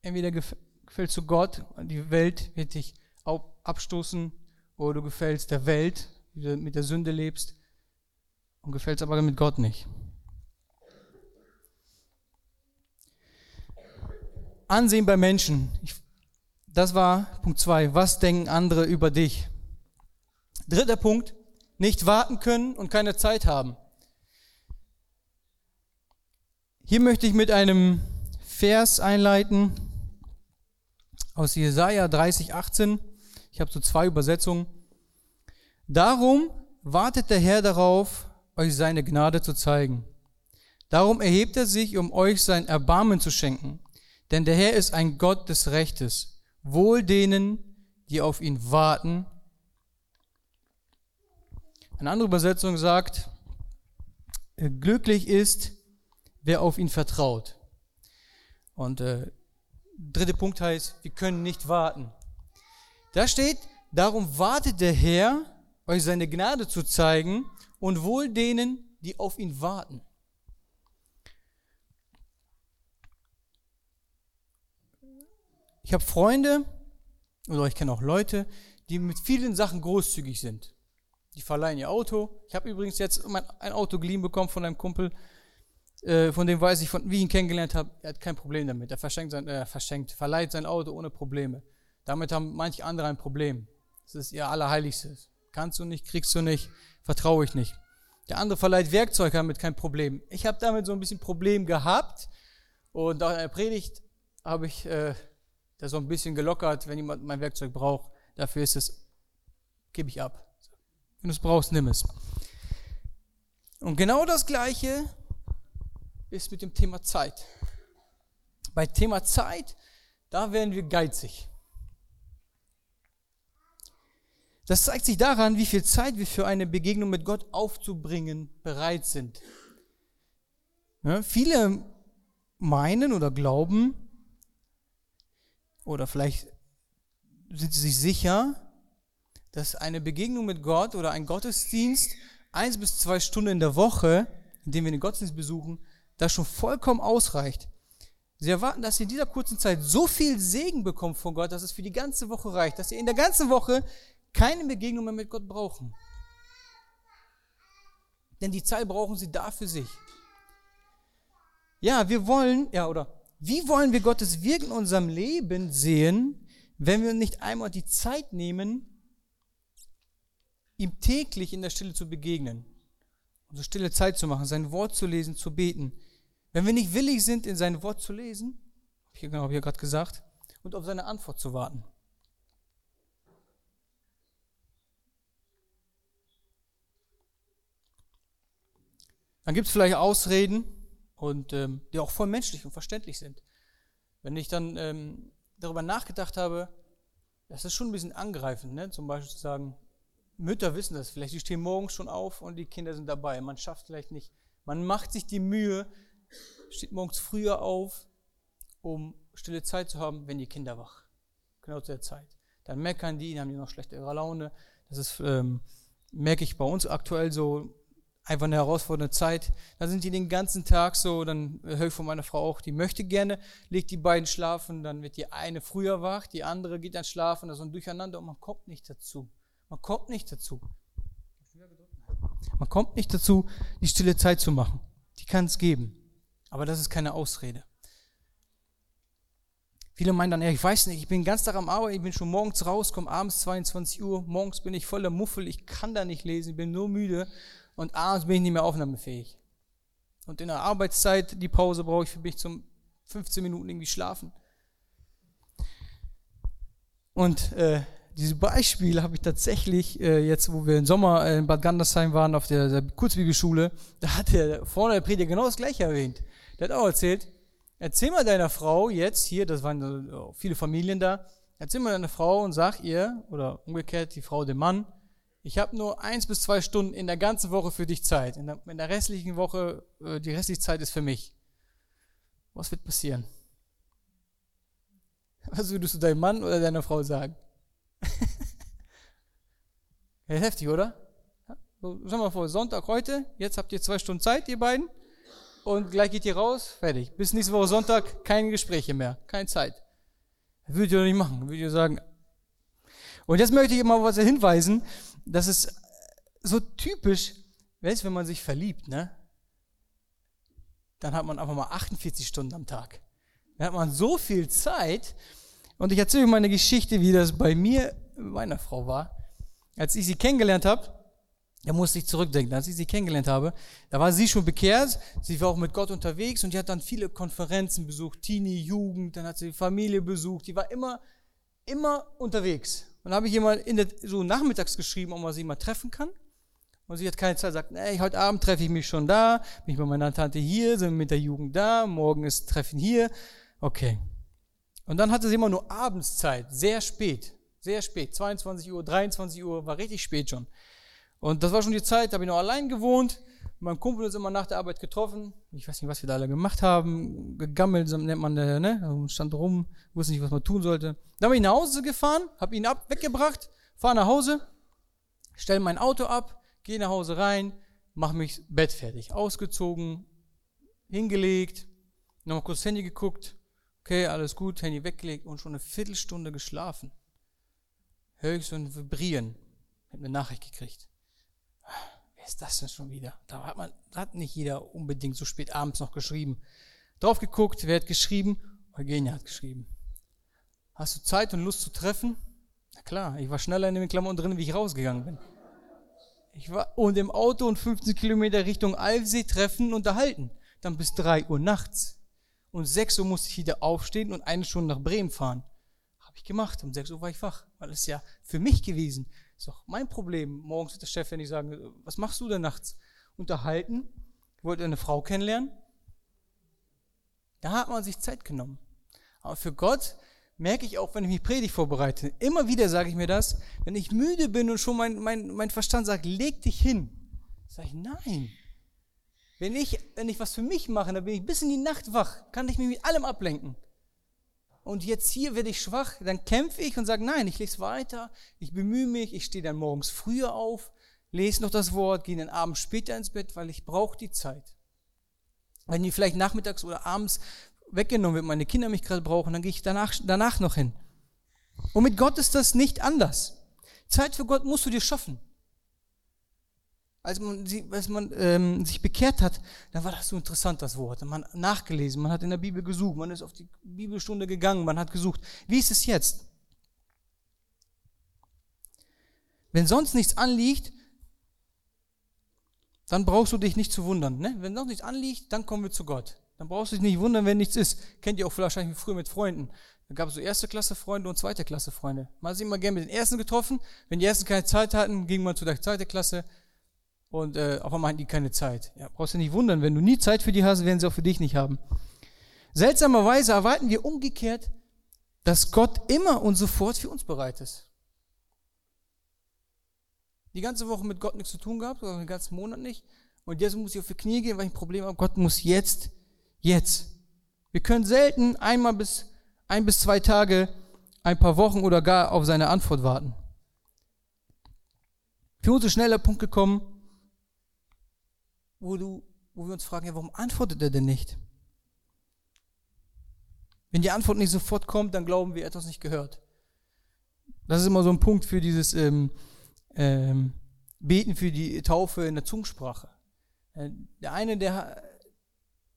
Entweder gefällst du Gott und die Welt wird dich abstoßen, oder du gefällst der Welt, wie du mit der Sünde lebst, und gefällst aber mit Gott nicht. Ansehen bei Menschen. Ich, das war Punkt zwei. Was denken andere über dich? Dritter Punkt. Nicht warten können und keine Zeit haben. Hier möchte ich mit einem Vers einleiten. aus Jesaja 30, 18. Ich habe so zwei Übersetzungen. Darum wartet der Herr darauf, euch seine Gnade zu zeigen. Darum erhebt er sich, um euch sein Erbarmen zu schenken. Denn der Herr ist ein Gott des Rechtes. Wohl denen, die auf ihn warten. Eine andere Übersetzung sagt, glücklich ist, wer auf ihn vertraut. Und äh, dritte Punkt heißt, wir können nicht warten. Da steht, darum wartet der Herr, euch seine Gnade zu zeigen und wohl denen, die auf ihn warten. Ich habe Freunde oder ich kenne auch Leute, die mit vielen Sachen großzügig sind. Die verleihen ihr Auto. Ich habe übrigens jetzt ein Auto geliehen bekommen von einem Kumpel, äh, von dem weiß ich, von, wie ich ihn kennengelernt habe, er hat kein Problem damit. Er verschenkt, sein, äh, verschenkt, verleiht sein Auto ohne Probleme. Damit haben manche andere ein Problem. Das ist ihr Allerheiligstes. Kannst du nicht, kriegst du nicht, vertraue ich nicht. Der andere verleiht Werkzeug, damit kein Problem. Ich habe damit so ein bisschen Problem gehabt und nach einer Predigt habe ich äh, das so ein bisschen gelockert, wenn jemand mein Werkzeug braucht. Dafür ist es, gebe ich ab. Wenn du es brauchst, nimm es. Und genau das Gleiche ist mit dem Thema Zeit. Bei Thema Zeit, da werden wir geizig. Das zeigt sich daran, wie viel Zeit wir für eine Begegnung mit Gott aufzubringen bereit sind. Ja, viele meinen oder glauben, oder vielleicht sind sie sich sicher, dass eine Begegnung mit Gott oder ein Gottesdienst eins bis zwei Stunden in der Woche, in dem wir den Gottesdienst besuchen, das schon vollkommen ausreicht. Sie erwarten, dass ihr in dieser kurzen Zeit so viel Segen bekommt von Gott, dass es für die ganze Woche reicht, dass ihr in der ganzen Woche keine Begegnung mehr mit Gott brauchen. Denn die Zeit brauchen sie da für sich. Ja, wir wollen, ja, oder wie wollen wir Gottes Wirken in unserem Leben sehen, wenn wir nicht einmal die Zeit nehmen, ihm täglich in der Stille zu begegnen, unsere stille Zeit zu machen, sein Wort zu lesen, zu beten. Wenn wir nicht willig sind, in sein Wort zu lesen, habe ich genau, hab ich gerade gesagt, und auf seine Antwort zu warten. Dann gibt es vielleicht Ausreden, und ähm, die auch voll menschlich und verständlich sind. Wenn ich dann ähm, darüber nachgedacht habe, das ist schon ein bisschen angreifend, ne? zum Beispiel zu sagen, Mütter wissen das vielleicht, die stehen morgens schon auf und die Kinder sind dabei. Man schafft vielleicht nicht, man macht sich die Mühe, steht morgens früher auf, um stille Zeit zu haben, wenn die Kinder wach. Genau zu der Zeit. Dann meckern die, dann haben die noch schlechtere Laune. Das ist, ähm, merke ich bei uns aktuell so, einfach eine herausfordernde Zeit. Dann sind die den ganzen Tag so, dann höre ich von meiner Frau auch, die möchte gerne, legt die beiden schlafen, dann wird die eine früher wach, die andere geht dann schlafen, das ist ein Durcheinander und man kommt nicht dazu. Man kommt nicht dazu. Man kommt nicht dazu, die stille Zeit zu machen. Die kann es geben. Aber das ist keine Ausrede. Viele meinen dann, ja, ich weiß nicht, ich bin ganz Tag am Arbeiten, ich bin schon morgens raus, komme abends 22 Uhr, morgens bin ich voller Muffel, ich kann da nicht lesen, ich bin nur müde und abends bin ich nicht mehr aufnahmefähig. Und in der Arbeitszeit, die Pause brauche ich für mich zum 15 Minuten irgendwie schlafen. Und äh, dieses Beispiel habe ich tatsächlich äh, jetzt, wo wir im Sommer in Bad Gandersheim waren, auf der, der Kurzbibelschule, da hat der vorne der Prediger genau das gleiche erwähnt. Der hat auch erzählt, erzähl mal deiner Frau jetzt hier, das waren viele Familien da, erzähl mal deiner Frau und sag ihr, oder umgekehrt die Frau dem Mann, ich habe nur eins bis zwei Stunden in der ganzen Woche für dich Zeit. In der, in der restlichen Woche, äh, die restliche Zeit ist für mich. Was wird passieren? Was würdest du deinem Mann oder deiner Frau sagen? ja, heftig, oder? So, sag mal vor, Sonntag heute, jetzt habt ihr zwei Stunden Zeit, ihr beiden, und gleich geht ihr raus, fertig. Bis nächste Woche Sonntag, keine Gespräche mehr, keine Zeit. Würdet ihr nicht machen. Würdet ihr sagen. Und jetzt möchte ich immer was hinweisen das ist so typisch, weißt, wenn man sich verliebt, ne? Dann hat man einfach mal 48 Stunden am Tag. Dann hat man so viel Zeit. Und ich erzähle euch mal eine Geschichte, wie das bei mir, meiner Frau war. Als ich sie kennengelernt habe, da musste ich zurückdenken, als ich sie kennengelernt habe, da war sie schon bekehrt, sie war auch mit Gott unterwegs und die hat dann viele Konferenzen besucht, Teenie, Jugend, dann hat sie Familie besucht, die war immer immer unterwegs. Und habe ich mal in der, so nachmittags geschrieben, ob man sie mal treffen kann. Und sie hat keine Zeit, sagt, ey, heute Abend treffe ich mich schon da, bin ich bei meiner Tante hier, sind mit der Jugend da, morgen ist Treffen hier. Okay. Und dann hatte sie immer nur Abendszeit, sehr spät, sehr spät, 22 Uhr, 23 Uhr, war richtig spät schon. Und das war schon die Zeit, da habe ich noch allein gewohnt. Mein Kumpel ist immer nach der Arbeit getroffen. Ich weiß nicht, was wir da alle gemacht haben. Gegammelt, nennt man, ne? Stand rum, wusste nicht, was man tun sollte. Dann bin ich nach Hause gefahren, habe ihn ab, weggebracht, fahre nach Hause, stelle mein Auto ab, gehe nach Hause rein, mache mich Bett fertig. Ausgezogen, hingelegt, nochmal kurz Handy geguckt, Okay, alles gut, Handy weggelegt und schon eine Viertelstunde geschlafen. Hör ich so ein Vibrieren. Hab eine Nachricht gekriegt. Ist das denn schon wieder? Da hat man, hat nicht jeder unbedingt so spät abends noch geschrieben. Drauf geguckt, wer hat geschrieben? Eugenia hat geschrieben. Hast du Zeit und Lust zu treffen? Na klar, ich war schneller in den Klamotten drin, wie ich rausgegangen bin. Ich war und im Auto und 15 Kilometer Richtung Alfsee treffen, unterhalten. Dann bis drei Uhr nachts. Und 6 Uhr musste ich wieder aufstehen und eine Stunde nach Bremen fahren. Habe ich gemacht. Um 6 Uhr war ich wach. Weil es ja für mich gewesen. Ist doch mein Problem. Morgens wird der Chef, wenn ich sage, was machst du denn nachts? Unterhalten. Ich wollte eine Frau kennenlernen. Da hat man sich Zeit genommen. Aber für Gott merke ich auch, wenn ich mich predigt vorbereite, immer wieder sage ich mir das, wenn ich müde bin und schon mein, mein, mein Verstand sagt, leg dich hin, sage ich, nein, wenn ich, wenn ich was für mich mache, dann bin ich bis in die Nacht wach, kann ich mich mit allem ablenken. Und jetzt hier werde ich schwach, dann kämpfe ich und sage, nein, ich lese weiter, ich bemühe mich, ich stehe dann morgens früher auf, lese noch das Wort, gehe dann abends später ins Bett, weil ich brauche die Zeit. Wenn die vielleicht nachmittags oder abends weggenommen wird, meine Kinder mich gerade brauchen, dann gehe ich danach, danach noch hin. Und mit Gott ist das nicht anders. Zeit für Gott musst du dir schaffen als man, als man ähm, sich bekehrt hat, dann war das so interessant, das Wort. Man hat nachgelesen, man hat in der Bibel gesucht, man ist auf die Bibelstunde gegangen, man hat gesucht. Wie ist es jetzt? Wenn sonst nichts anliegt, dann brauchst du dich nicht zu wundern. Ne? Wenn sonst nichts anliegt, dann kommen wir zu Gott. Dann brauchst du dich nicht wundern, wenn nichts ist. Kennt ihr auch wahrscheinlich früher mit Freunden. Da gab es so erste Klasse Freunde und zweite Klasse Freunde. Man hat sich immer gerne mit den ersten getroffen. Wenn die ersten keine Zeit hatten, ging man zu der zweiten Klasse und äh, auf einmal hatten die keine Zeit. Ja, brauchst du nicht wundern, wenn du nie Zeit für die hast, werden sie auch für dich nicht haben. Seltsamerweise erwarten wir umgekehrt, dass Gott immer und sofort für uns bereit ist. Die ganze Woche mit Gott nichts zu tun gehabt, oder den ganzen Monat nicht. Und jetzt muss ich auf die Knie gehen, weil ich ein Problem habe. Gott muss jetzt, jetzt. Wir können selten einmal bis ein bis zwei Tage, ein paar Wochen oder gar auf seine Antwort warten. Für uns ist schnell der Punkt gekommen, wo, du, wo wir uns fragen, ja, warum antwortet er denn nicht? Wenn die Antwort nicht sofort kommt, dann glauben wir, etwas nicht gehört. Das ist immer so ein Punkt für dieses ähm, ähm, Beten für die Taufe in der Zungensprache. Äh, der eine, der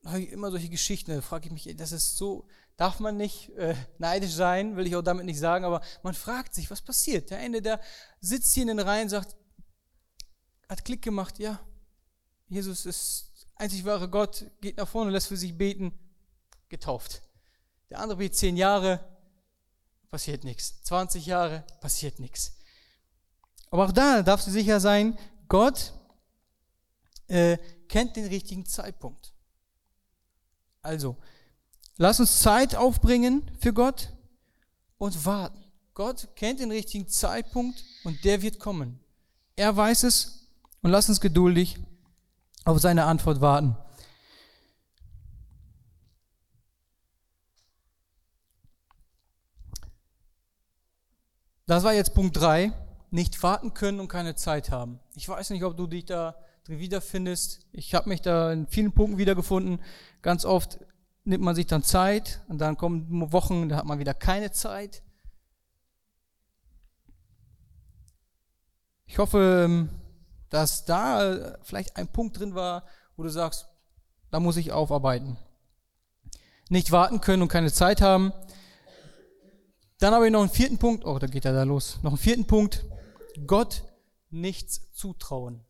habe immer solche Geschichten, da frage ich mich, das ist so, darf man nicht äh, neidisch sein, will ich auch damit nicht sagen, aber man fragt sich, was passiert? Der eine, der sitzt hier in den Reihen, sagt, hat Klick gemacht, ja, Jesus ist einzig wahre Gott, geht nach vorne, lässt für sich beten, getauft. Der andere betet zehn Jahre, passiert nichts. 20 Jahre, passiert nichts. Aber auch da darfst du sicher sein, Gott äh, kennt den richtigen Zeitpunkt. Also, lass uns Zeit aufbringen für Gott und warten. Gott kennt den richtigen Zeitpunkt und der wird kommen. Er weiß es und lass uns geduldig auf seine Antwort warten. Das war jetzt Punkt 3. Nicht warten können und keine Zeit haben. Ich weiß nicht, ob du dich da drin wiederfindest. Ich habe mich da in vielen Punkten wiedergefunden. Ganz oft nimmt man sich dann Zeit und dann kommen Wochen, da hat man wieder keine Zeit. Ich hoffe, ähm, dass da vielleicht ein Punkt drin war, wo du sagst, da muss ich aufarbeiten. Nicht warten können und keine Zeit haben. Dann habe ich noch einen vierten Punkt. Oh, da geht er da los. Noch einen vierten Punkt. Gott nichts zutrauen.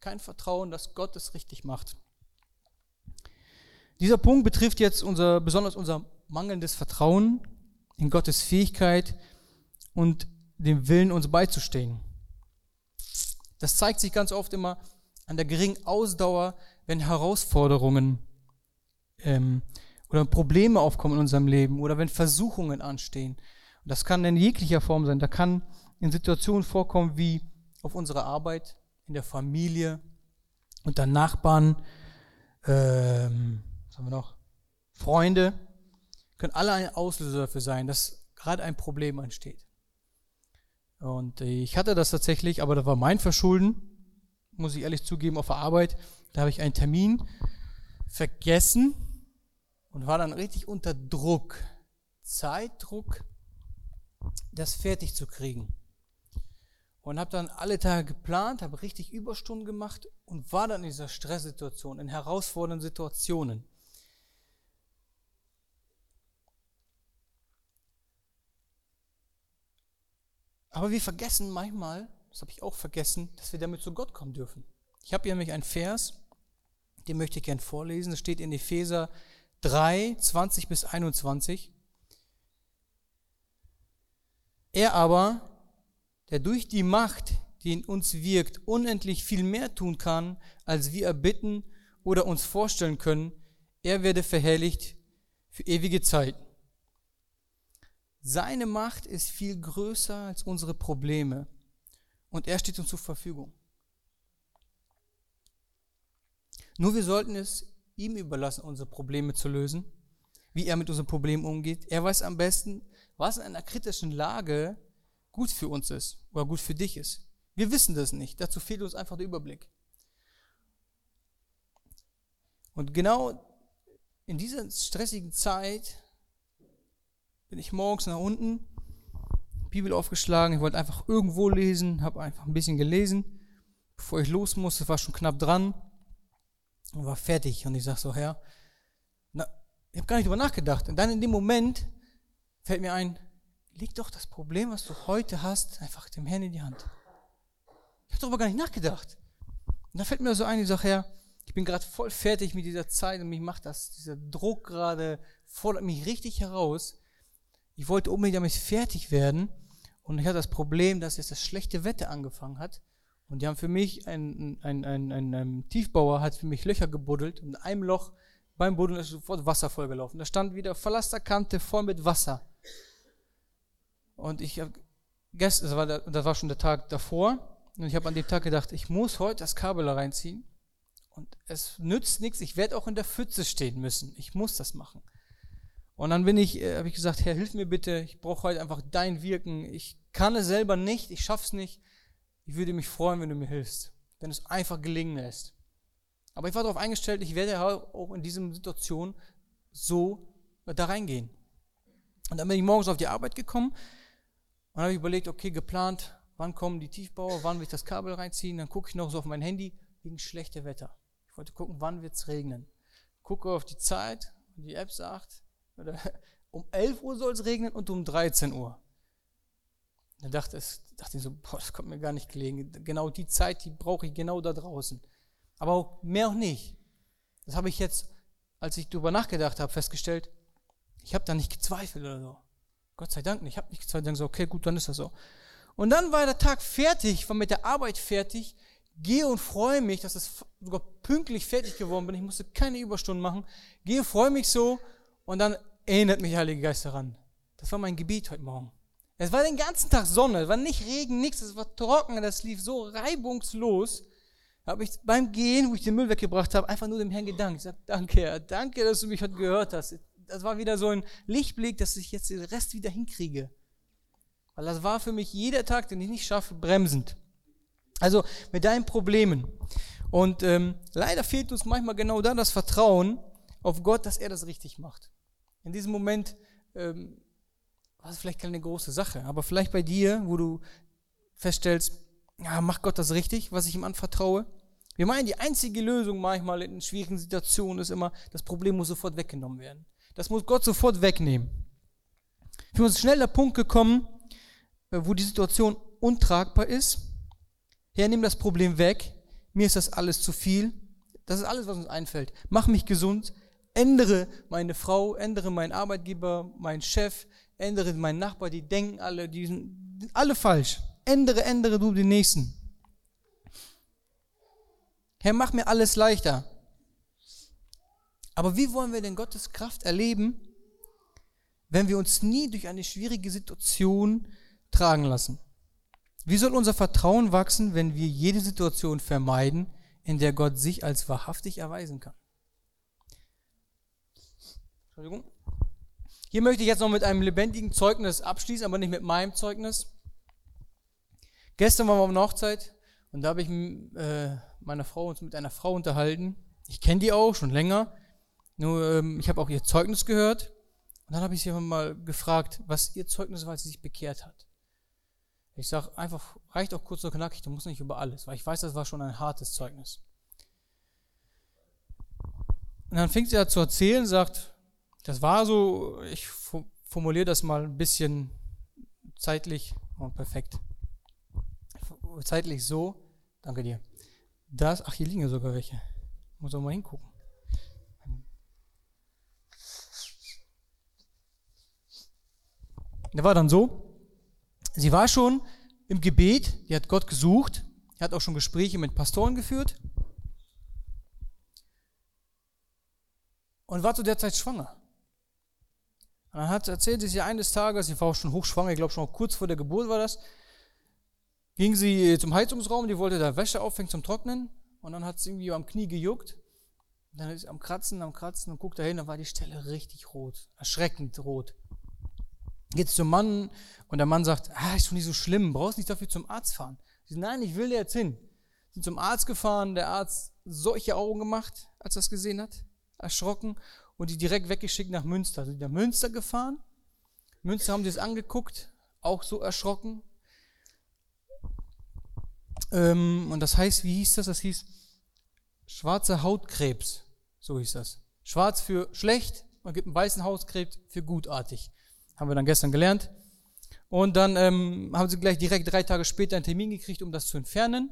Kein Vertrauen, dass Gott es richtig macht. Dieser Punkt betrifft jetzt unser, besonders unser mangelndes Vertrauen in Gottes Fähigkeit, und dem Willen, uns beizustehen. Das zeigt sich ganz oft immer an der geringen Ausdauer, wenn Herausforderungen ähm, oder Probleme aufkommen in unserem Leben oder wenn Versuchungen anstehen. Und das kann in jeglicher Form sein. Da kann in Situationen vorkommen wie auf unserer Arbeit, in der Familie, unter Nachbarn, ähm, was haben wir noch? Freunde, können alle ein Auslöser dafür sein, dass gerade ein Problem entsteht. Und ich hatte das tatsächlich, aber das war mein Verschulden, muss ich ehrlich zugeben, auf der Arbeit. Da habe ich einen Termin vergessen und war dann richtig unter Druck, Zeitdruck, das fertig zu kriegen. Und habe dann alle Tage geplant, habe richtig Überstunden gemacht und war dann in dieser Stresssituation, in herausfordernden Situationen. Aber wir vergessen manchmal, das habe ich auch vergessen, dass wir damit zu Gott kommen dürfen. Ich habe hier nämlich einen Vers, den möchte ich gern vorlesen. Das steht in Epheser 3, 20 bis 21. Er aber, der durch die Macht, die in uns wirkt, unendlich viel mehr tun kann, als wir erbitten oder uns vorstellen können, er werde verherrlicht für ewige Zeit. Seine Macht ist viel größer als unsere Probleme und er steht uns zur Verfügung. Nur wir sollten es ihm überlassen, unsere Probleme zu lösen, wie er mit unseren Problemen umgeht. Er weiß am besten, was in einer kritischen Lage gut für uns ist oder gut für dich ist. Wir wissen das nicht. Dazu fehlt uns einfach der Überblick. Und genau in dieser stressigen Zeit bin ich morgens nach unten, Bibel aufgeschlagen, ich wollte einfach irgendwo lesen, habe einfach ein bisschen gelesen. Bevor ich los musste, war schon knapp dran und war fertig. Und ich sage so, Herr, na, ich habe gar nicht drüber nachgedacht. Und dann in dem Moment fällt mir ein, leg doch das Problem, was du heute hast, einfach dem Herrn in die Hand. Ich habe darüber gar nicht nachgedacht. Und da fällt mir so ein, ich sage, Herr, ich bin gerade voll fertig mit dieser Zeit und mich macht das, dieser Druck gerade, fordert mich richtig heraus. Ich wollte unbedingt damit fertig werden und ich hatte das Problem, dass jetzt das schlechte Wetter angefangen hat. Und die haben für mich, ein, ein, ein, ein, ein Tiefbauer hat für mich Löcher gebuddelt und in einem Loch beim Buddeln ist sofort Wasser vollgelaufen. Da stand wieder Pflasterkante voll mit Wasser. Und ich habe gestern, das war, der, das war schon der Tag davor, und ich habe an dem Tag gedacht, ich muss heute das Kabel da reinziehen. Und es nützt nichts, ich werde auch in der Pfütze stehen müssen. Ich muss das machen. Und dann bin ich, äh, habe ich gesagt, Herr, hilf mir bitte, ich brauche heute einfach dein Wirken. Ich kann es selber nicht, ich schaff's nicht. Ich würde mich freuen, wenn du mir hilfst, wenn es einfach gelingen lässt. Aber ich war darauf eingestellt, ich werde auch in dieser Situation so da reingehen. Und dann bin ich morgens auf die Arbeit gekommen und habe überlegt, okay, geplant, wann kommen die Tiefbauer, wann will ich das Kabel reinziehen, dann gucke ich noch so auf mein Handy wegen schlechtem Wetter. Ich wollte gucken, wann wird es regnen. Gucke auf die Zeit die App sagt, um 11 Uhr soll es regnen und um 13 Uhr. Dann dachte, es, dachte ich so, boah, das kommt mir gar nicht gelegen. Genau die Zeit, die brauche ich genau da draußen. Aber auch mehr auch nicht. Das habe ich jetzt, als ich darüber nachgedacht habe, festgestellt, ich habe da nicht gezweifelt oder so. Gott sei Dank nicht. Ich habe nicht gezweifelt. So, okay, gut, dann ist das so. Und dann war der Tag fertig, war mit der Arbeit fertig, gehe und freue mich, dass es sogar pünktlich fertig geworden bin. Ich musste keine Überstunden machen. Gehe, freue mich so und dann erinnert mich der Heilige Geist daran. Das war mein Gebet heute Morgen. Es war den ganzen Tag Sonne, es war nicht Regen, nichts, es war trocken, das lief so reibungslos. Da habe ich beim Gehen, wo ich den Müll weggebracht habe, einfach nur dem Herrn gedankt. Ich sage, danke, Herr, danke, dass du mich heute gehört hast. Das war wieder so ein Lichtblick, dass ich jetzt den Rest wieder hinkriege. Weil das war für mich jeder Tag, den ich nicht schaffe, bremsend. Also mit deinen Problemen. Und ähm, leider fehlt uns manchmal genau da das Vertrauen auf Gott, dass er das richtig macht. In diesem Moment ähm, war es vielleicht keine große Sache, aber vielleicht bei dir, wo du feststellst, ja, macht Gott das richtig, was ich ihm anvertraue? Wir meinen, die einzige Lösung manchmal in schwierigen Situationen ist immer, das Problem muss sofort weggenommen werden. Das muss Gott sofort wegnehmen. Für uns schnell der Punkt gekommen, äh, wo die Situation untragbar ist. Herr, nimm das Problem weg. Mir ist das alles zu viel. Das ist alles, was uns einfällt. Mach mich gesund ändere meine Frau, ändere meinen Arbeitgeber, meinen Chef, ändere meinen Nachbar, die denken alle, die sind alle falsch. Ändere, ändere du den Nächsten. Herr, mach mir alles leichter. Aber wie wollen wir denn Gottes Kraft erleben, wenn wir uns nie durch eine schwierige Situation tragen lassen? Wie soll unser Vertrauen wachsen, wenn wir jede Situation vermeiden, in der Gott sich als wahrhaftig erweisen kann? Entschuldigung. Hier möchte ich jetzt noch mit einem lebendigen Zeugnis abschließen, aber nicht mit meinem Zeugnis. Gestern waren wir auf einer Hochzeit und da habe ich äh, meine Frau uns mit einer Frau unterhalten. Ich kenne die auch schon länger. Nur ähm, ich habe auch ihr Zeugnis gehört und dann habe ich sie mal gefragt, was ihr Zeugnis war, als sie sich bekehrt hat. Ich sage einfach, reicht auch kurz und knackig, du musst nicht über alles, weil ich weiß, das war schon ein hartes Zeugnis. Und dann fängt sie an zu erzählen, sagt, das war so, ich formuliere das mal ein bisschen zeitlich oh, perfekt. Zeitlich so, danke dir. Das, ach, hier liegen ja sogar welche. Muss auch mal hingucken. Der war dann so, Sie war schon im Gebet, die hat Gott gesucht, hat auch schon Gespräche mit Pastoren geführt und war zu der Zeit schwanger. Und dann hat, erzählte sie eines Tages, sie war auch schon hochschwanger, ich glaube schon kurz vor der Geburt war das, ging sie zum Heizungsraum, die wollte da Wäsche aufhängen zum Trocknen und dann hat sie irgendwie am Knie gejuckt. Und dann ist sie am Kratzen, am Kratzen und guckt dahin, dann war die Stelle richtig rot, erschreckend rot geht zum Mann und der Mann sagt, ah, ist schon nicht so schlimm, brauchst nicht dafür zum Arzt fahren. Sie sagen, nein, ich will da jetzt hin. Sind zum Arzt gefahren, der Arzt solche Augen gemacht, als er es gesehen hat, erschrocken und die direkt weggeschickt nach Münster. Sind nach Münster gefahren. Münster haben sie es angeguckt, auch so erschrocken. Ähm, und das heißt, wie hieß das? Das hieß schwarzer Hautkrebs. So hieß das. Schwarz für schlecht, man gibt einen weißen Hautkrebs für gutartig. Haben wir dann gestern gelernt. Und dann ähm, haben sie gleich direkt drei Tage später einen Termin gekriegt, um das zu entfernen.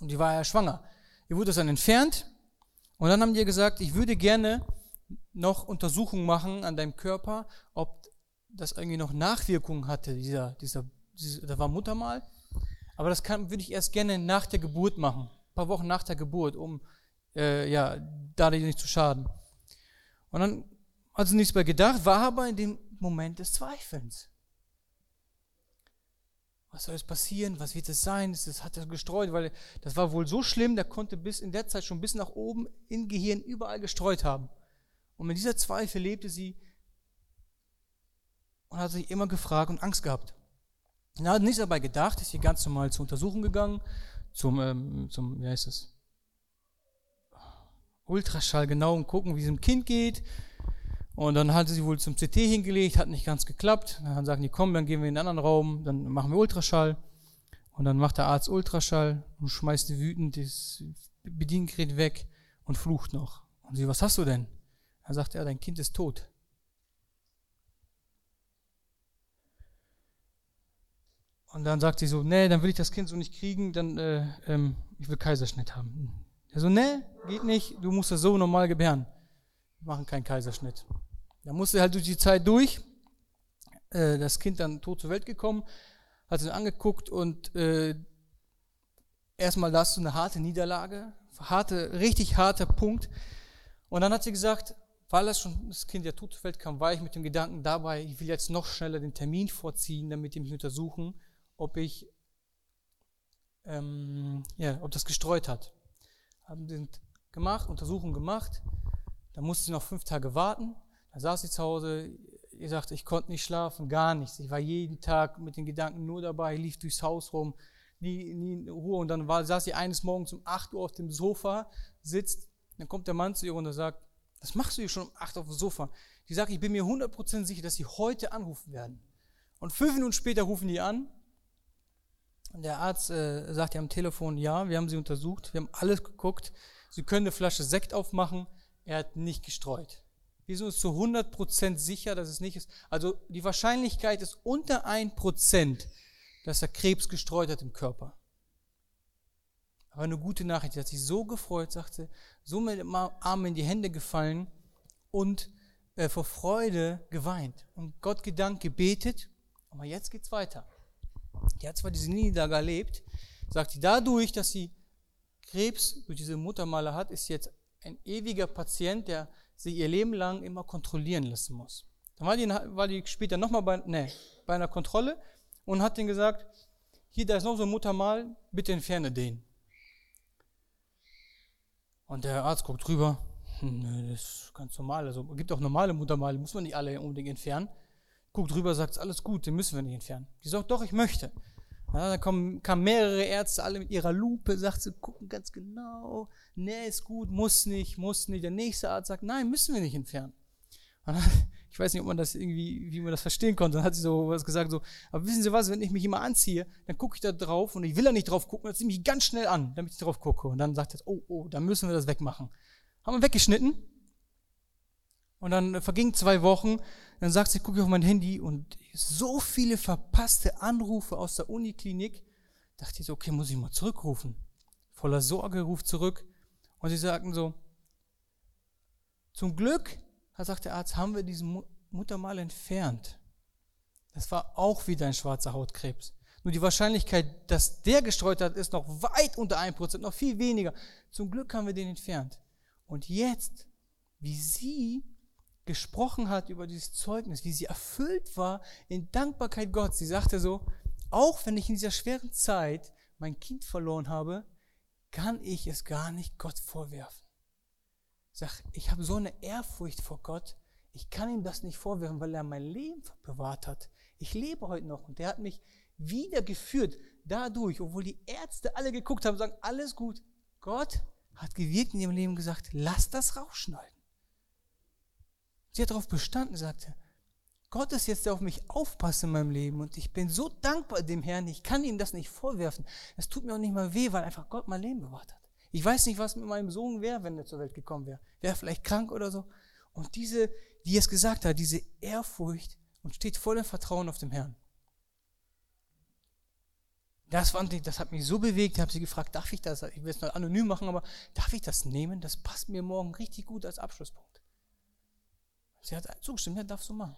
Und die war ja schwanger. Ihr wurde das dann entfernt. Und dann haben die gesagt, ich würde gerne noch Untersuchungen machen an deinem Körper, ob das irgendwie noch Nachwirkungen hatte, dieser, dieser, dieser da war Muttermal. Aber das kann, würde ich erst gerne nach der Geburt machen. Ein paar Wochen nach der Geburt, um äh, ja, da nicht zu schaden. Und dann hat sie nichts mehr gedacht, war aber in dem Moment des Zweifelns. Was soll jetzt passieren? Was wird es sein? Das hat er gestreut, weil das war wohl so schlimm, der konnte bis in der Zeit schon bis nach oben im Gehirn überall gestreut haben. Und mit dieser Zweifel lebte sie und hat sich immer gefragt und Angst gehabt. Und hat nichts dabei gedacht, ist hier ganz normal zur Untersuchung gegangen, zum, ähm, zum wie heißt das? Ultraschall genau und gucken, wie es dem Kind geht. Und dann hat sie wohl zum CT hingelegt, hat nicht ganz geklappt. Dann sagen die, komm, dann gehen wir in einen anderen Raum, dann machen wir Ultraschall. Und dann macht der Arzt Ultraschall und schmeißt wütend das Bediengerät weg und flucht noch. Und sie, was hast du denn? Er sagt, ja, dein Kind ist tot. Und dann sagt sie so, nee, dann will ich das Kind so nicht kriegen, dann, äh, ähm, ich will Kaiserschnitt haben. Er so, nee, geht nicht, du musst das so normal gebären. Wir machen keinen Kaiserschnitt. Da musste halt durch die Zeit durch. Äh, das Kind dann tot zur Welt gekommen, hat sich angeguckt und äh, erstmal das so eine harte Niederlage, harte, richtig harter Punkt. Und dann hat sie gesagt, weil das schon das Kind ja tot zur Welt kam, war ich mit dem Gedanken dabei, ich will jetzt noch schneller den Termin vorziehen, damit die mich untersuchen, ob ich, ähm, ja, ob das gestreut hat. Haben den gemacht, Untersuchung gemacht. Da musste sie noch fünf Tage warten. Da saß ich zu Hause, ihr sagt, ich konnte nicht schlafen, gar nichts. Ich war jeden Tag mit den Gedanken nur dabei, lief durchs Haus rum, nie, nie in Ruhe. Und dann war, saß ich eines Morgens um 8 Uhr auf dem Sofa, sitzt, dann kommt der Mann zu ihr und er sagt, was machst du hier schon um 8 Uhr auf dem Sofa? Die sagt, ich bin mir 100% sicher, dass sie heute anrufen werden. Und fünf Minuten später rufen die an. Und der Arzt äh, sagt ja am Telefon, ja, wir haben sie untersucht, wir haben alles geguckt. Sie können eine Flasche Sekt aufmachen. Er hat nicht gestreut. Wir sind uns zu 100% sicher, dass es nicht ist. Also die Wahrscheinlichkeit ist unter 1%, dass er Krebs gestreut hat im Körper. Aber eine gute Nachricht, sie hat sich so gefreut, sagte, so mit dem Arm in die Hände gefallen und äh, vor Freude geweint und Gott gedankt, gebetet. Aber jetzt geht's weiter. Die hat zwar diese Niederlage erlebt, sagt sie, dadurch, dass sie Krebs durch diese Muttermale hat, ist jetzt ein ewiger Patient, der sich ihr Leben lang immer kontrollieren lassen muss. Dann war die, war die später nochmal bei, nee, bei einer Kontrolle und hat denen gesagt, hier, da ist noch so ein Muttermal, bitte entferne den. Und der Arzt guckt drüber, hm, das ist ganz normal, also gibt auch normale Muttermale, muss man nicht alle unbedingt entfernen. Guckt drüber, sagt, alles gut, den müssen wir nicht entfernen. Die sagt, doch, ich möchte. Ja, dann kommen, kamen mehrere Ärzte, alle mit ihrer Lupe, sagt sie, gucken ganz genau, nee, ist gut, muss nicht, muss nicht. Der nächste Arzt sagt, nein, müssen wir nicht entfernen. Dann, ich weiß nicht, ob man das irgendwie, wie man das verstehen konnte. Dann hat sie so was gesagt, so, aber wissen Sie was, wenn ich mich immer anziehe, dann gucke ich da drauf und ich will da nicht drauf gucken, dann ziehe ich mich ganz schnell an, damit ich drauf gucke. Und dann sagt er, oh, oh, dann müssen wir das wegmachen. Haben wir weggeschnitten. Und dann vergingen zwei Wochen, dann sagt sie, gucke ich auf mein Handy und so viele verpasste Anrufe aus der Uniklinik. Dachte ich so, okay, muss ich mal zurückrufen. Voller Sorge ruft zurück. Und sie sagten so, zum Glück, sagt der Arzt, haben wir diesen Muttermal entfernt. Das war auch wieder ein schwarzer Hautkrebs. Nur die Wahrscheinlichkeit, dass der gestreut hat, ist noch weit unter 1%, noch viel weniger. Zum Glück haben wir den entfernt. Und jetzt, wie sie gesprochen hat über dieses Zeugnis, wie sie erfüllt war in Dankbarkeit Gott. Sie sagte so, auch wenn ich in dieser schweren Zeit mein Kind verloren habe, kann ich es gar nicht Gott vorwerfen. Sag, ich habe so eine Ehrfurcht vor Gott, ich kann ihm das nicht vorwerfen, weil er mein Leben bewahrt hat. Ich lebe heute noch und der hat mich wieder geführt dadurch, obwohl die Ärzte alle geguckt haben, sagen, alles gut. Gott hat gewirkt in ihrem Leben gesagt, lass das rausschneiden. Sie hat darauf bestanden, sagte, Gott ist jetzt, der auf mich aufpasst in meinem Leben und ich bin so dankbar dem Herrn, ich kann ihm das nicht vorwerfen. Es tut mir auch nicht mal weh, weil einfach Gott mein Leben bewahrt hat. Ich weiß nicht, was mit meinem Sohn wäre, wenn er zur Welt gekommen wäre. Wäre er vielleicht krank oder so. Und diese, die es gesagt hat, diese Ehrfurcht und steht voller Vertrauen auf dem Herrn. Das fand das hat mich so bewegt. Ich habe sie gefragt, darf ich das? Ich will es noch anonym machen, aber darf ich das nehmen? Das passt mir morgen richtig gut als Abschlusspunkt. Sie hat zugestimmt, ja, darfst du machen.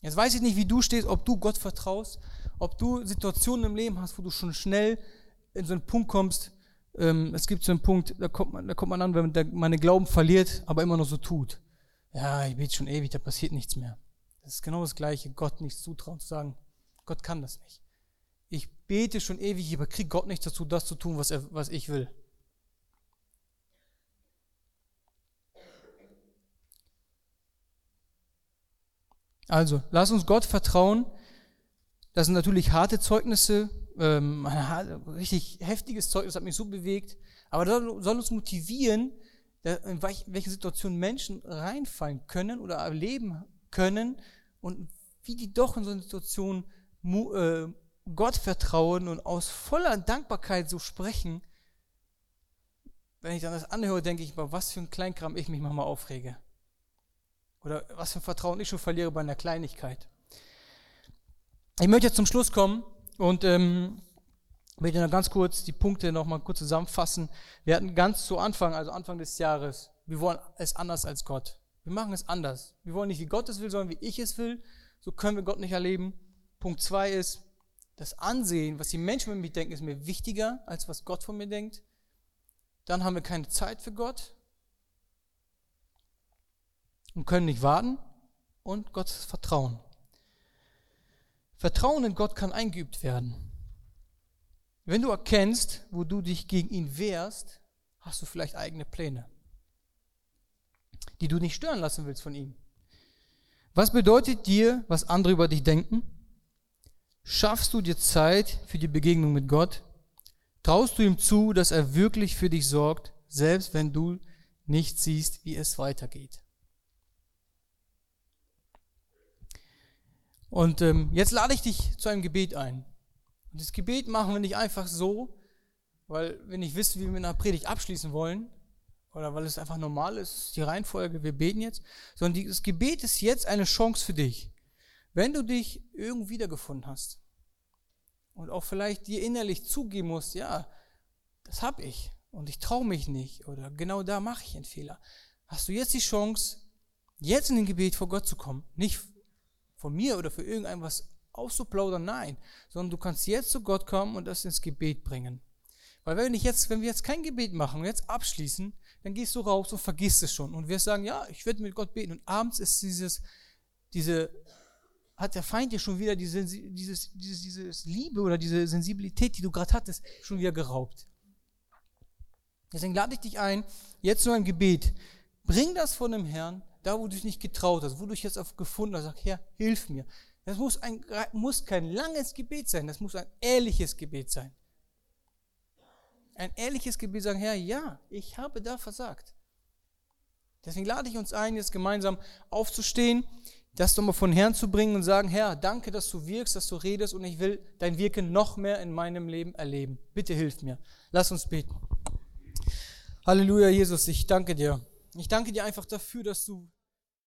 Jetzt weiß ich nicht, wie du stehst, ob du Gott vertraust, ob du Situationen im Leben hast, wo du schon schnell in so einen Punkt kommst. Ähm, es gibt so einen Punkt, da kommt man, da kommt man an, wenn man meine Glauben verliert, aber immer noch so tut. Ja, ich bete schon ewig, da passiert nichts mehr. Das ist genau das Gleiche, Gott nichts zutrauen, zu sagen, Gott kann das nicht. Ich bete schon ewig, aber kriege Gott nicht dazu, das zu tun, was, er, was ich will. Also, lass uns Gott vertrauen. Das sind natürlich harte Zeugnisse, ähm, ein richtig heftiges Zeugnis hat mich so bewegt. Aber das soll uns motivieren, in welche Situationen Menschen reinfallen können oder erleben können und wie die doch in so einer Situation äh, Gott vertrauen und aus voller Dankbarkeit so sprechen. Wenn ich dann das anhöre, denke ich, über was für ein Kleinkram ich mich manchmal aufrege. Oder was für ein Vertrauen ich schon verliere bei einer Kleinigkeit. Ich möchte jetzt zum Schluss kommen und ähm, möchte noch ganz kurz die Punkte noch mal kurz zusammenfassen. Wir hatten ganz zu Anfang, also Anfang des Jahres, wir wollen es anders als Gott. Wir machen es anders. Wir wollen nicht, wie Gott es will, sondern wie ich es will. So können wir Gott nicht erleben. Punkt zwei ist, das Ansehen, was die Menschen mit mir denken, ist mir wichtiger, als was Gott von mir denkt. Dann haben wir keine Zeit für Gott und können nicht warten und Gottes Vertrauen. Vertrauen in Gott kann eingeübt werden. Wenn du erkennst, wo du dich gegen ihn wehrst, hast du vielleicht eigene Pläne, die du nicht stören lassen willst von ihm. Was bedeutet dir, was andere über dich denken? Schaffst du dir Zeit für die Begegnung mit Gott? Traust du ihm zu, dass er wirklich für dich sorgt, selbst wenn du nicht siehst, wie es weitergeht? Und ähm, jetzt lade ich dich zu einem Gebet ein. Und das Gebet machen wir nicht einfach so, weil wir nicht wissen, wie wir mit einer Predigt abschließen wollen, oder weil es einfach normal ist, die Reihenfolge, wir beten jetzt, sondern das Gebet ist jetzt eine Chance für dich. Wenn du dich irgendwo wiedergefunden hast und auch vielleicht dir innerlich zugeben musst, ja, das habe ich und ich traue mich nicht oder genau da mache ich einen Fehler, hast du jetzt die Chance, jetzt in den Gebet vor Gott zu kommen. Nicht von mir oder für irgendetwas auszuplaudern, nein, sondern du kannst jetzt zu Gott kommen und das ins Gebet bringen. Weil wenn, ich jetzt, wenn wir jetzt kein Gebet machen und jetzt abschließen, dann gehst du raus und vergisst es schon. Und wir sagen, ja, ich werde mit Gott beten. Und abends ist dieses, diese, hat der Feind dir schon wieder diese, dieses, dieses, dieses Liebe oder diese Sensibilität, die du gerade hattest, schon wieder geraubt. Deswegen lade ich dich ein, jetzt nur ein Gebet. Bring das von dem Herrn, da wo du dich nicht getraut hast, wo du dich jetzt auf gefunden hast, sag, Herr, hilf mir. Das muss, ein, muss kein langes Gebet sein, das muss ein ehrliches Gebet sein. Ein ehrliches Gebet sagen, Herr, ja, ich habe da versagt. Deswegen lade ich uns ein, jetzt gemeinsam aufzustehen, das nochmal von Herrn zu bringen und sagen, Herr, danke, dass du wirkst, dass du redest und ich will dein Wirken noch mehr in meinem Leben erleben. Bitte hilf mir. Lass uns beten. Halleluja, Jesus, ich danke dir. Ich danke dir einfach dafür, dass du